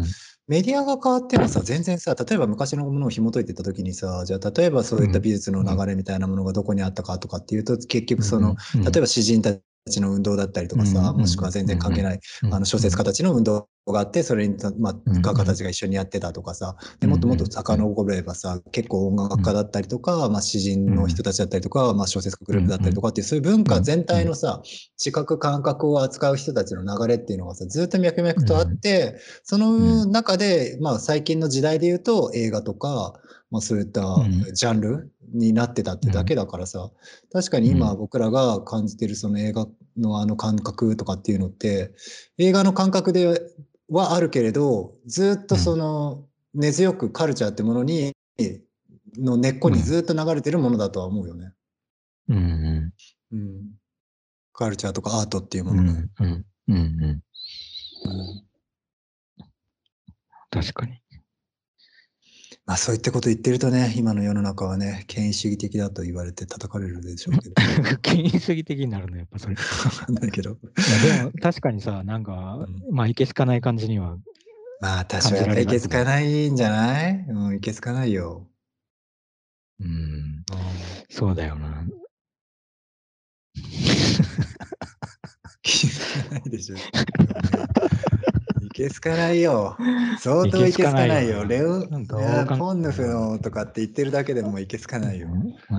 メディアが変わってもさ、全然さ、例えば昔のものを紐解いてたときにさ、じゃあ例えばそういった美術の流れみたいなものがどこにあったかとかっていうと、結局その、、例えば詩人たちの運動だったりとかさ、うんもしくは全然関係ない、うんあの小説家たちの運動があって、それに、まあ、うん画家たちが一緒にやってたとかさ、でもっともっと遡ればさ、結構音楽家だったりとか、まあ、詩人の人たちだったりとか、まあ、小説家グループだったりとかっていう、そういう文化全体のさ、知覚感覚を扱う人たちの流れっていうのがさ、ずっと脈々とあって、その中で、まあ、最近の時代で言うと映画とか、まあ、そういったんジャンルになってたってだけだからさ、確かに今僕らが感じてるその映画のあの感覚とかっていうのって、映画の感覚ではあるけれど、ずっとその根強くカルチャーってものに、の根っこにずっと流れてるものだとは思うよね。うんうんうん。カルチャーとかアートっていうもうんのが。うんうんうんうん確かに。まあそういったこと言ってるとね、今の世の中はね、権威主義的だと言われて叩かれるでしょうけど。権威主義的になるの、やっぱそれ。いわかんないけど。やでも確かにさ、なんか、まあ、いけすかない感じには、まあ多少やっぱりいけつかないんじゃない？うん、いけつかないよ。うん、そうだよな。いけつかないでしょ。いけつかないよ。相当いけつかないよ。レオ、ポンヌフのとかって言ってるだけでもいけつかないよ。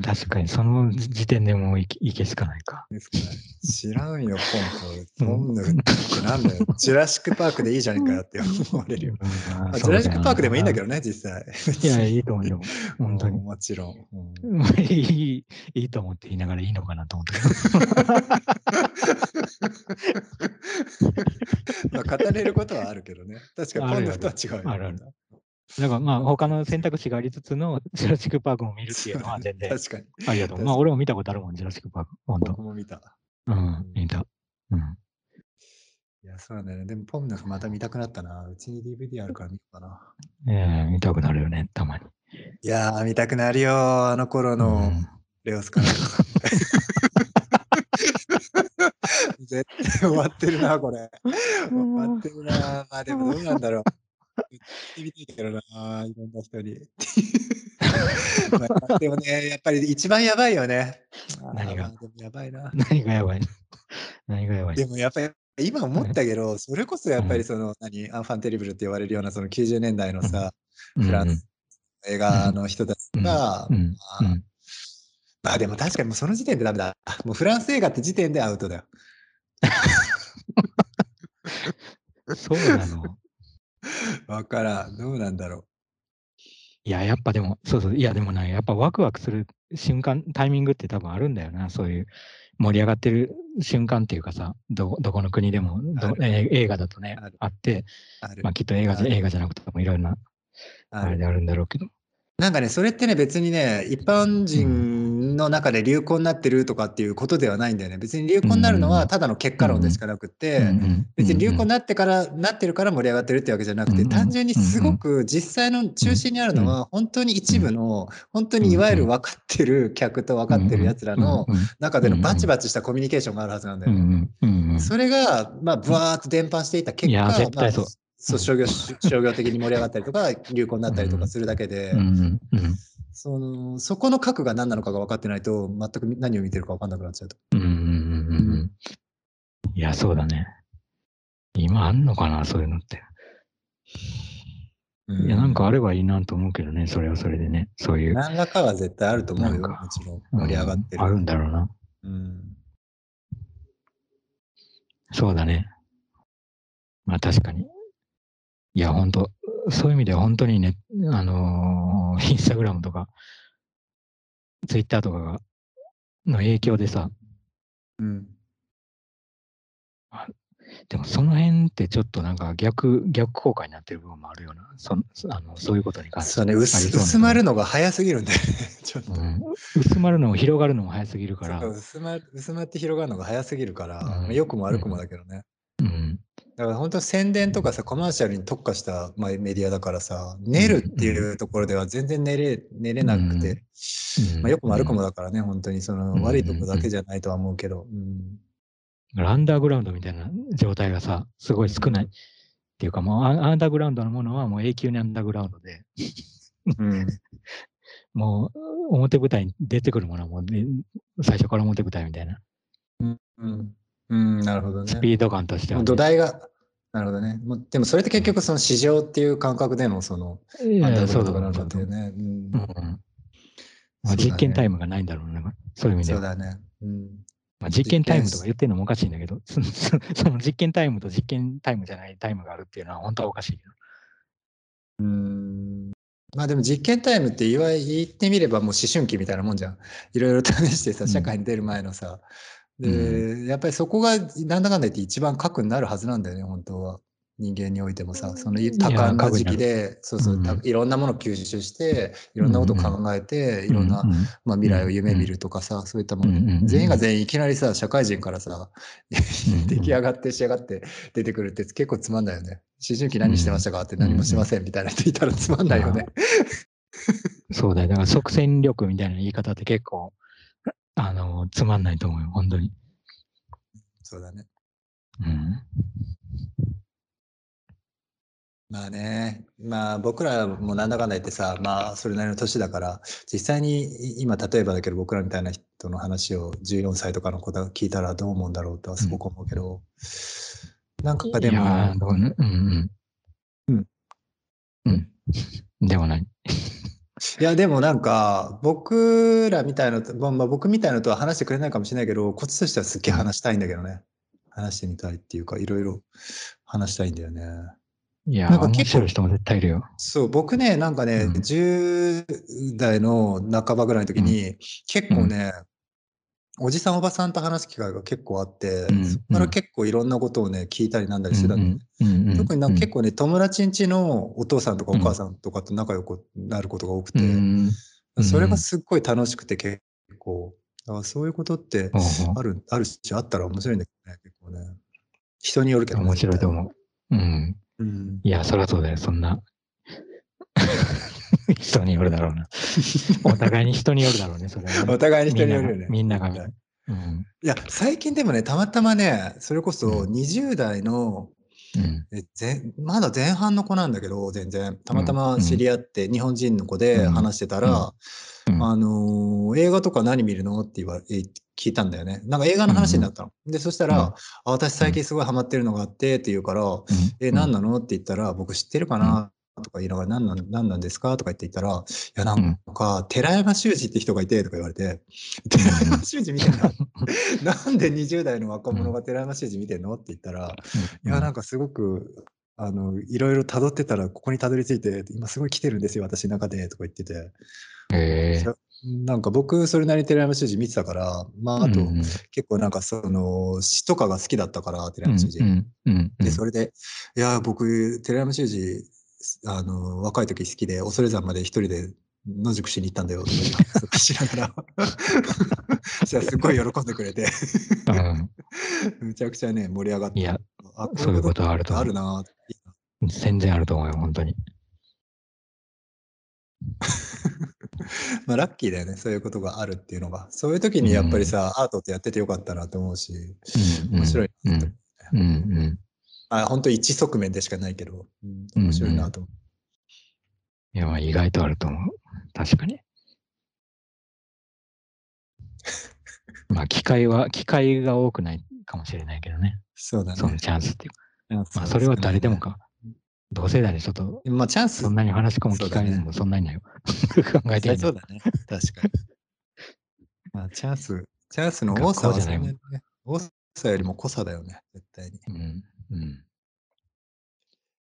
確かに、その時点でもういけいけすかないか。知らんよ、ポンヌフ。ポンヌフってなんだよ。ジュラシックパークでいいじゃんかよって思われるよ。ジュラシックパークでもいいんだけど。どね、実際。いや、いいと思うよ。本当にうん。もちろん。うんいい、いいと思って言いながらいいのかなと思って。まあ、語れることはあるけどね。確かにポンヌフとは違うよ。あるあるだからまあ、他の選択肢がありつつのジュラシック・パークも見るっていうのは全然確かに。ありがとう。まあ、俺も見たことあるもん、ジュラシック・パーク。本当僕。も見た。うん、見た。うん。いや、そうなんだよね。でも、ポンヌフまた見たくなったな。うちに DVD あるから見ようかな。ええ見たくなるよね、たまに。いやー、見たくなるよ。あの頃のうんレオスから。絶対終わってるな、これ。終わってるな。まあでもどうなんだろう。言ってみたいけどな、いろんな人に。まあでもね、やっぱり一番やばいよね。何が？やばいな。何がやばいの？何がやばいでもやっぱり今思ったけど、それこそやっぱりその、何、アンファンテリブルって言われるようなその90年代のさ、のフランス映画の人たちが、うんうんまあまあでも確かにもうその時点でダメだ。もうフランス映画って時点でアウトだよ。う んそうなの。わからん。どうなんだろいや、やっぱでも、そうそう、いや、でもな、やっぱワクワクする瞬間、タイミングって多分あるんだよな、そういう盛り上がってる瞬間っていうかさ、どどこの国でもどえ映画だとねあって。まあきっと映画じゃ映画じゃなくてもいろいろなあれであるんだろうけど。なんかね、それってね、別にね、一般人の中で流行になってるとかっていうことではないんだよね。別に流行になるのはただの結果論でしかなくて、別に流行になってから、なってるから盛り上がってるってわけじゃなくて、うん単純にすごく実際の中心にあるのは、本当に一部の、本当にいわゆる分かってる客と分かってるやつらの中でのバチバチしたコミュニケーションがあるはずなんだよね。それが、まあ、ぶわーっと伝播していった結いや果、絶対そう。まあそう商業商業的に盛り上がったりとか、流行になったりとかするだけで、そのそこの核が何なのかが分かってないと、全く何を見てるか分かんなくなっちゃうと。いや、そうだね。今あんのかな、そういうのって。いや、なんかあればいいなと思うけどね、それはそれでね、そういう。何らかは絶対あると思うよ、もちろん。盛り上がってる。あるんだろうな。うん。そうだね。まあ確かに。いや、本当そういう意味では本当にね、あのー インスタグラムとか、ツイッターとかが、の影響でさ、うん。でもその辺ってちょっとなんか逆、逆効果になってる部分もあるような、そあのそういうことに関して。そうね、薄薄まるのが早すぎるんだよね、ちょっと。うん、薄まるのも広がるのも早すぎるから薄ま薄まって広がるのが早すぎるから、うんまあ良くも悪くもだけどね。うん、だから本当宣伝とかさ、コマーシャルに特化した、まあ、メディアだからさ、寝るっていうところでは全然寝れ寝れなくて、うん。まあ、良くも悪くもだからね、本当にそのうん悪いところだけじゃないとは思うけど、うん。アンダーグラウンドみたいな状態がさ、すごい少ない。っていうか、もうアンアンダーグラウンドのものはもう永久にアンダーグラウンドで、うん。もう表舞台に出てくるものはもう、ね、最初から表舞台みたいな、うんうん、なるほどね。スピード感としては、もう土台が、なるほどね。でもそれって結局その市場っていう感覚でのその、うんだだっていうね。うんうんまあ、実験タイムがないんだろうね。そういう意味では。そうだね。うんまあ、実験タイムとか言ってるのもおかしいんだけど、その実験タイムと実験タイムじゃないタイムがあるっていうのは本当はおかしいけど。うんまあでも実験タイムって言わ言ってみればもう思春期みたいなもんじゃん。いろいろ試してさ、うん社会に出る前のさ。で、うやっぱりそこがなんだかんだ言って一番核になるはずなんだよね、本当は。人間においてもさ、そのや多感な時期で、そうそう、うんたいろんなものを吸収して、いろんなことを考えて、いろんな、まあ、未来を夢見るとかさ、そういったもの。全員が全員いきなりさ、社会人からさ、ん出来上がって仕上がって出てくるって結構つまんないよね。思春期何してましたかって何もしませんみたいな人いたらつまんないよね。そうだよ。だから即戦力みたいな言い方って結構、あの、つまんないと思うよ、本当に。そうだね。うん。まあね、まあ僕らもなんだかんだ言ってさ、まあそれなりの年だから、実際に今例えばだけど僕らみたいな人の話を14歳とかの子が聞いたらどう思うんだろうとはすごく思うけど、なんかでも、うんうん。うん。うん。でもない。いやでもなんか僕らみたいなと、まあまあ僕みたいなのとは話してくれないかもしれないけど、こっちとしてはすっげえ話したいんだけどね。話してみたいっていうか、いろいろ話したいんだよね。いやなんか結構人も絶対いるよ。そう、僕ね、なんかね、うん10代の半ばぐらいの時に、結構ね、おじさんおばさんと話す機会が結構あって、うんそこから結構いろんなことをね、聞いたりなんだりしてたのね。うん特になんか結構ね、友達ん家のお父さんとかお母さんとかと仲良くなることが多くて、それがすっごい楽しくて結構、だからそういうことってある、あるし、あったら面白いんだけどね、結構ね。人によるけどね面白いと思う。うん。うん。いや、そりゃそうだよ、そんな。人によるだろうな。お互いに人によるだろうね、それはね、お互いに人によるよね。みんなが。なはいがうん。いや、最近でもね、たまたまね、それこそうん20代の、うん。まだ前半の子なんだけど、全然、たまたうまん知り合って、日本人の子でうん話してたら、うんあのー映画とか何見るのって言われえ聞いたんだよね。なんか映画の話になったの。で、そしたら、うんあ私最近すごいハマってるのがあってって言うから、え、何なのって言ったら、僕知ってるかなとか言いながら、何なん何なんですか？とか言って言ったら、いや、なんか、寺山修司って人がいてとか言われて、寺山修司見てんだ。なんで20代の若者が寺山修司見てんの？って言ったら、いや、なんかすごく、あの、いろいろ辿ってたら、ここにたどり着いて、今すごい来てるんですよ、私の中で、とか言ってて。へえ。なんか僕、それなりに寺山修司見てたから、まあ、あと、結構なんかその、詩とかが好きだったから、寺山修司。で、それで、いや、僕、寺山修司、あの、若い時好きで、恐山まで一人で野宿しに行ったんだよとか言しながら そしたらすごい喜んでくれてうん。むちゃくちゃね、盛り上がって。いや、あそういうことはあると思うあるなって全然あると思うよ、本当に。まあ、ラッキーだよね、そういうことがあるっていうのが。そういう時にやっぱりさ、アートってやっててよかったなと思うし、うん面白いなと思う、うんうん。あ本当一側面でしかないけど、うん面白いなと思う。いや、まあ意外とあると思う。確かに。まあ機会は、機会が多くないかもしれないけどね。そうだね。そのチャンスっていうか。ままあそれは誰でも。か。同世代でちょっと、まあチャンスそんなに話し込む機会もそんなにないよ。考えてみるそうだね。確かに。まあチャンス、チャンスの多さはね多さよりも濃さだよね、絶対に。うん。うん。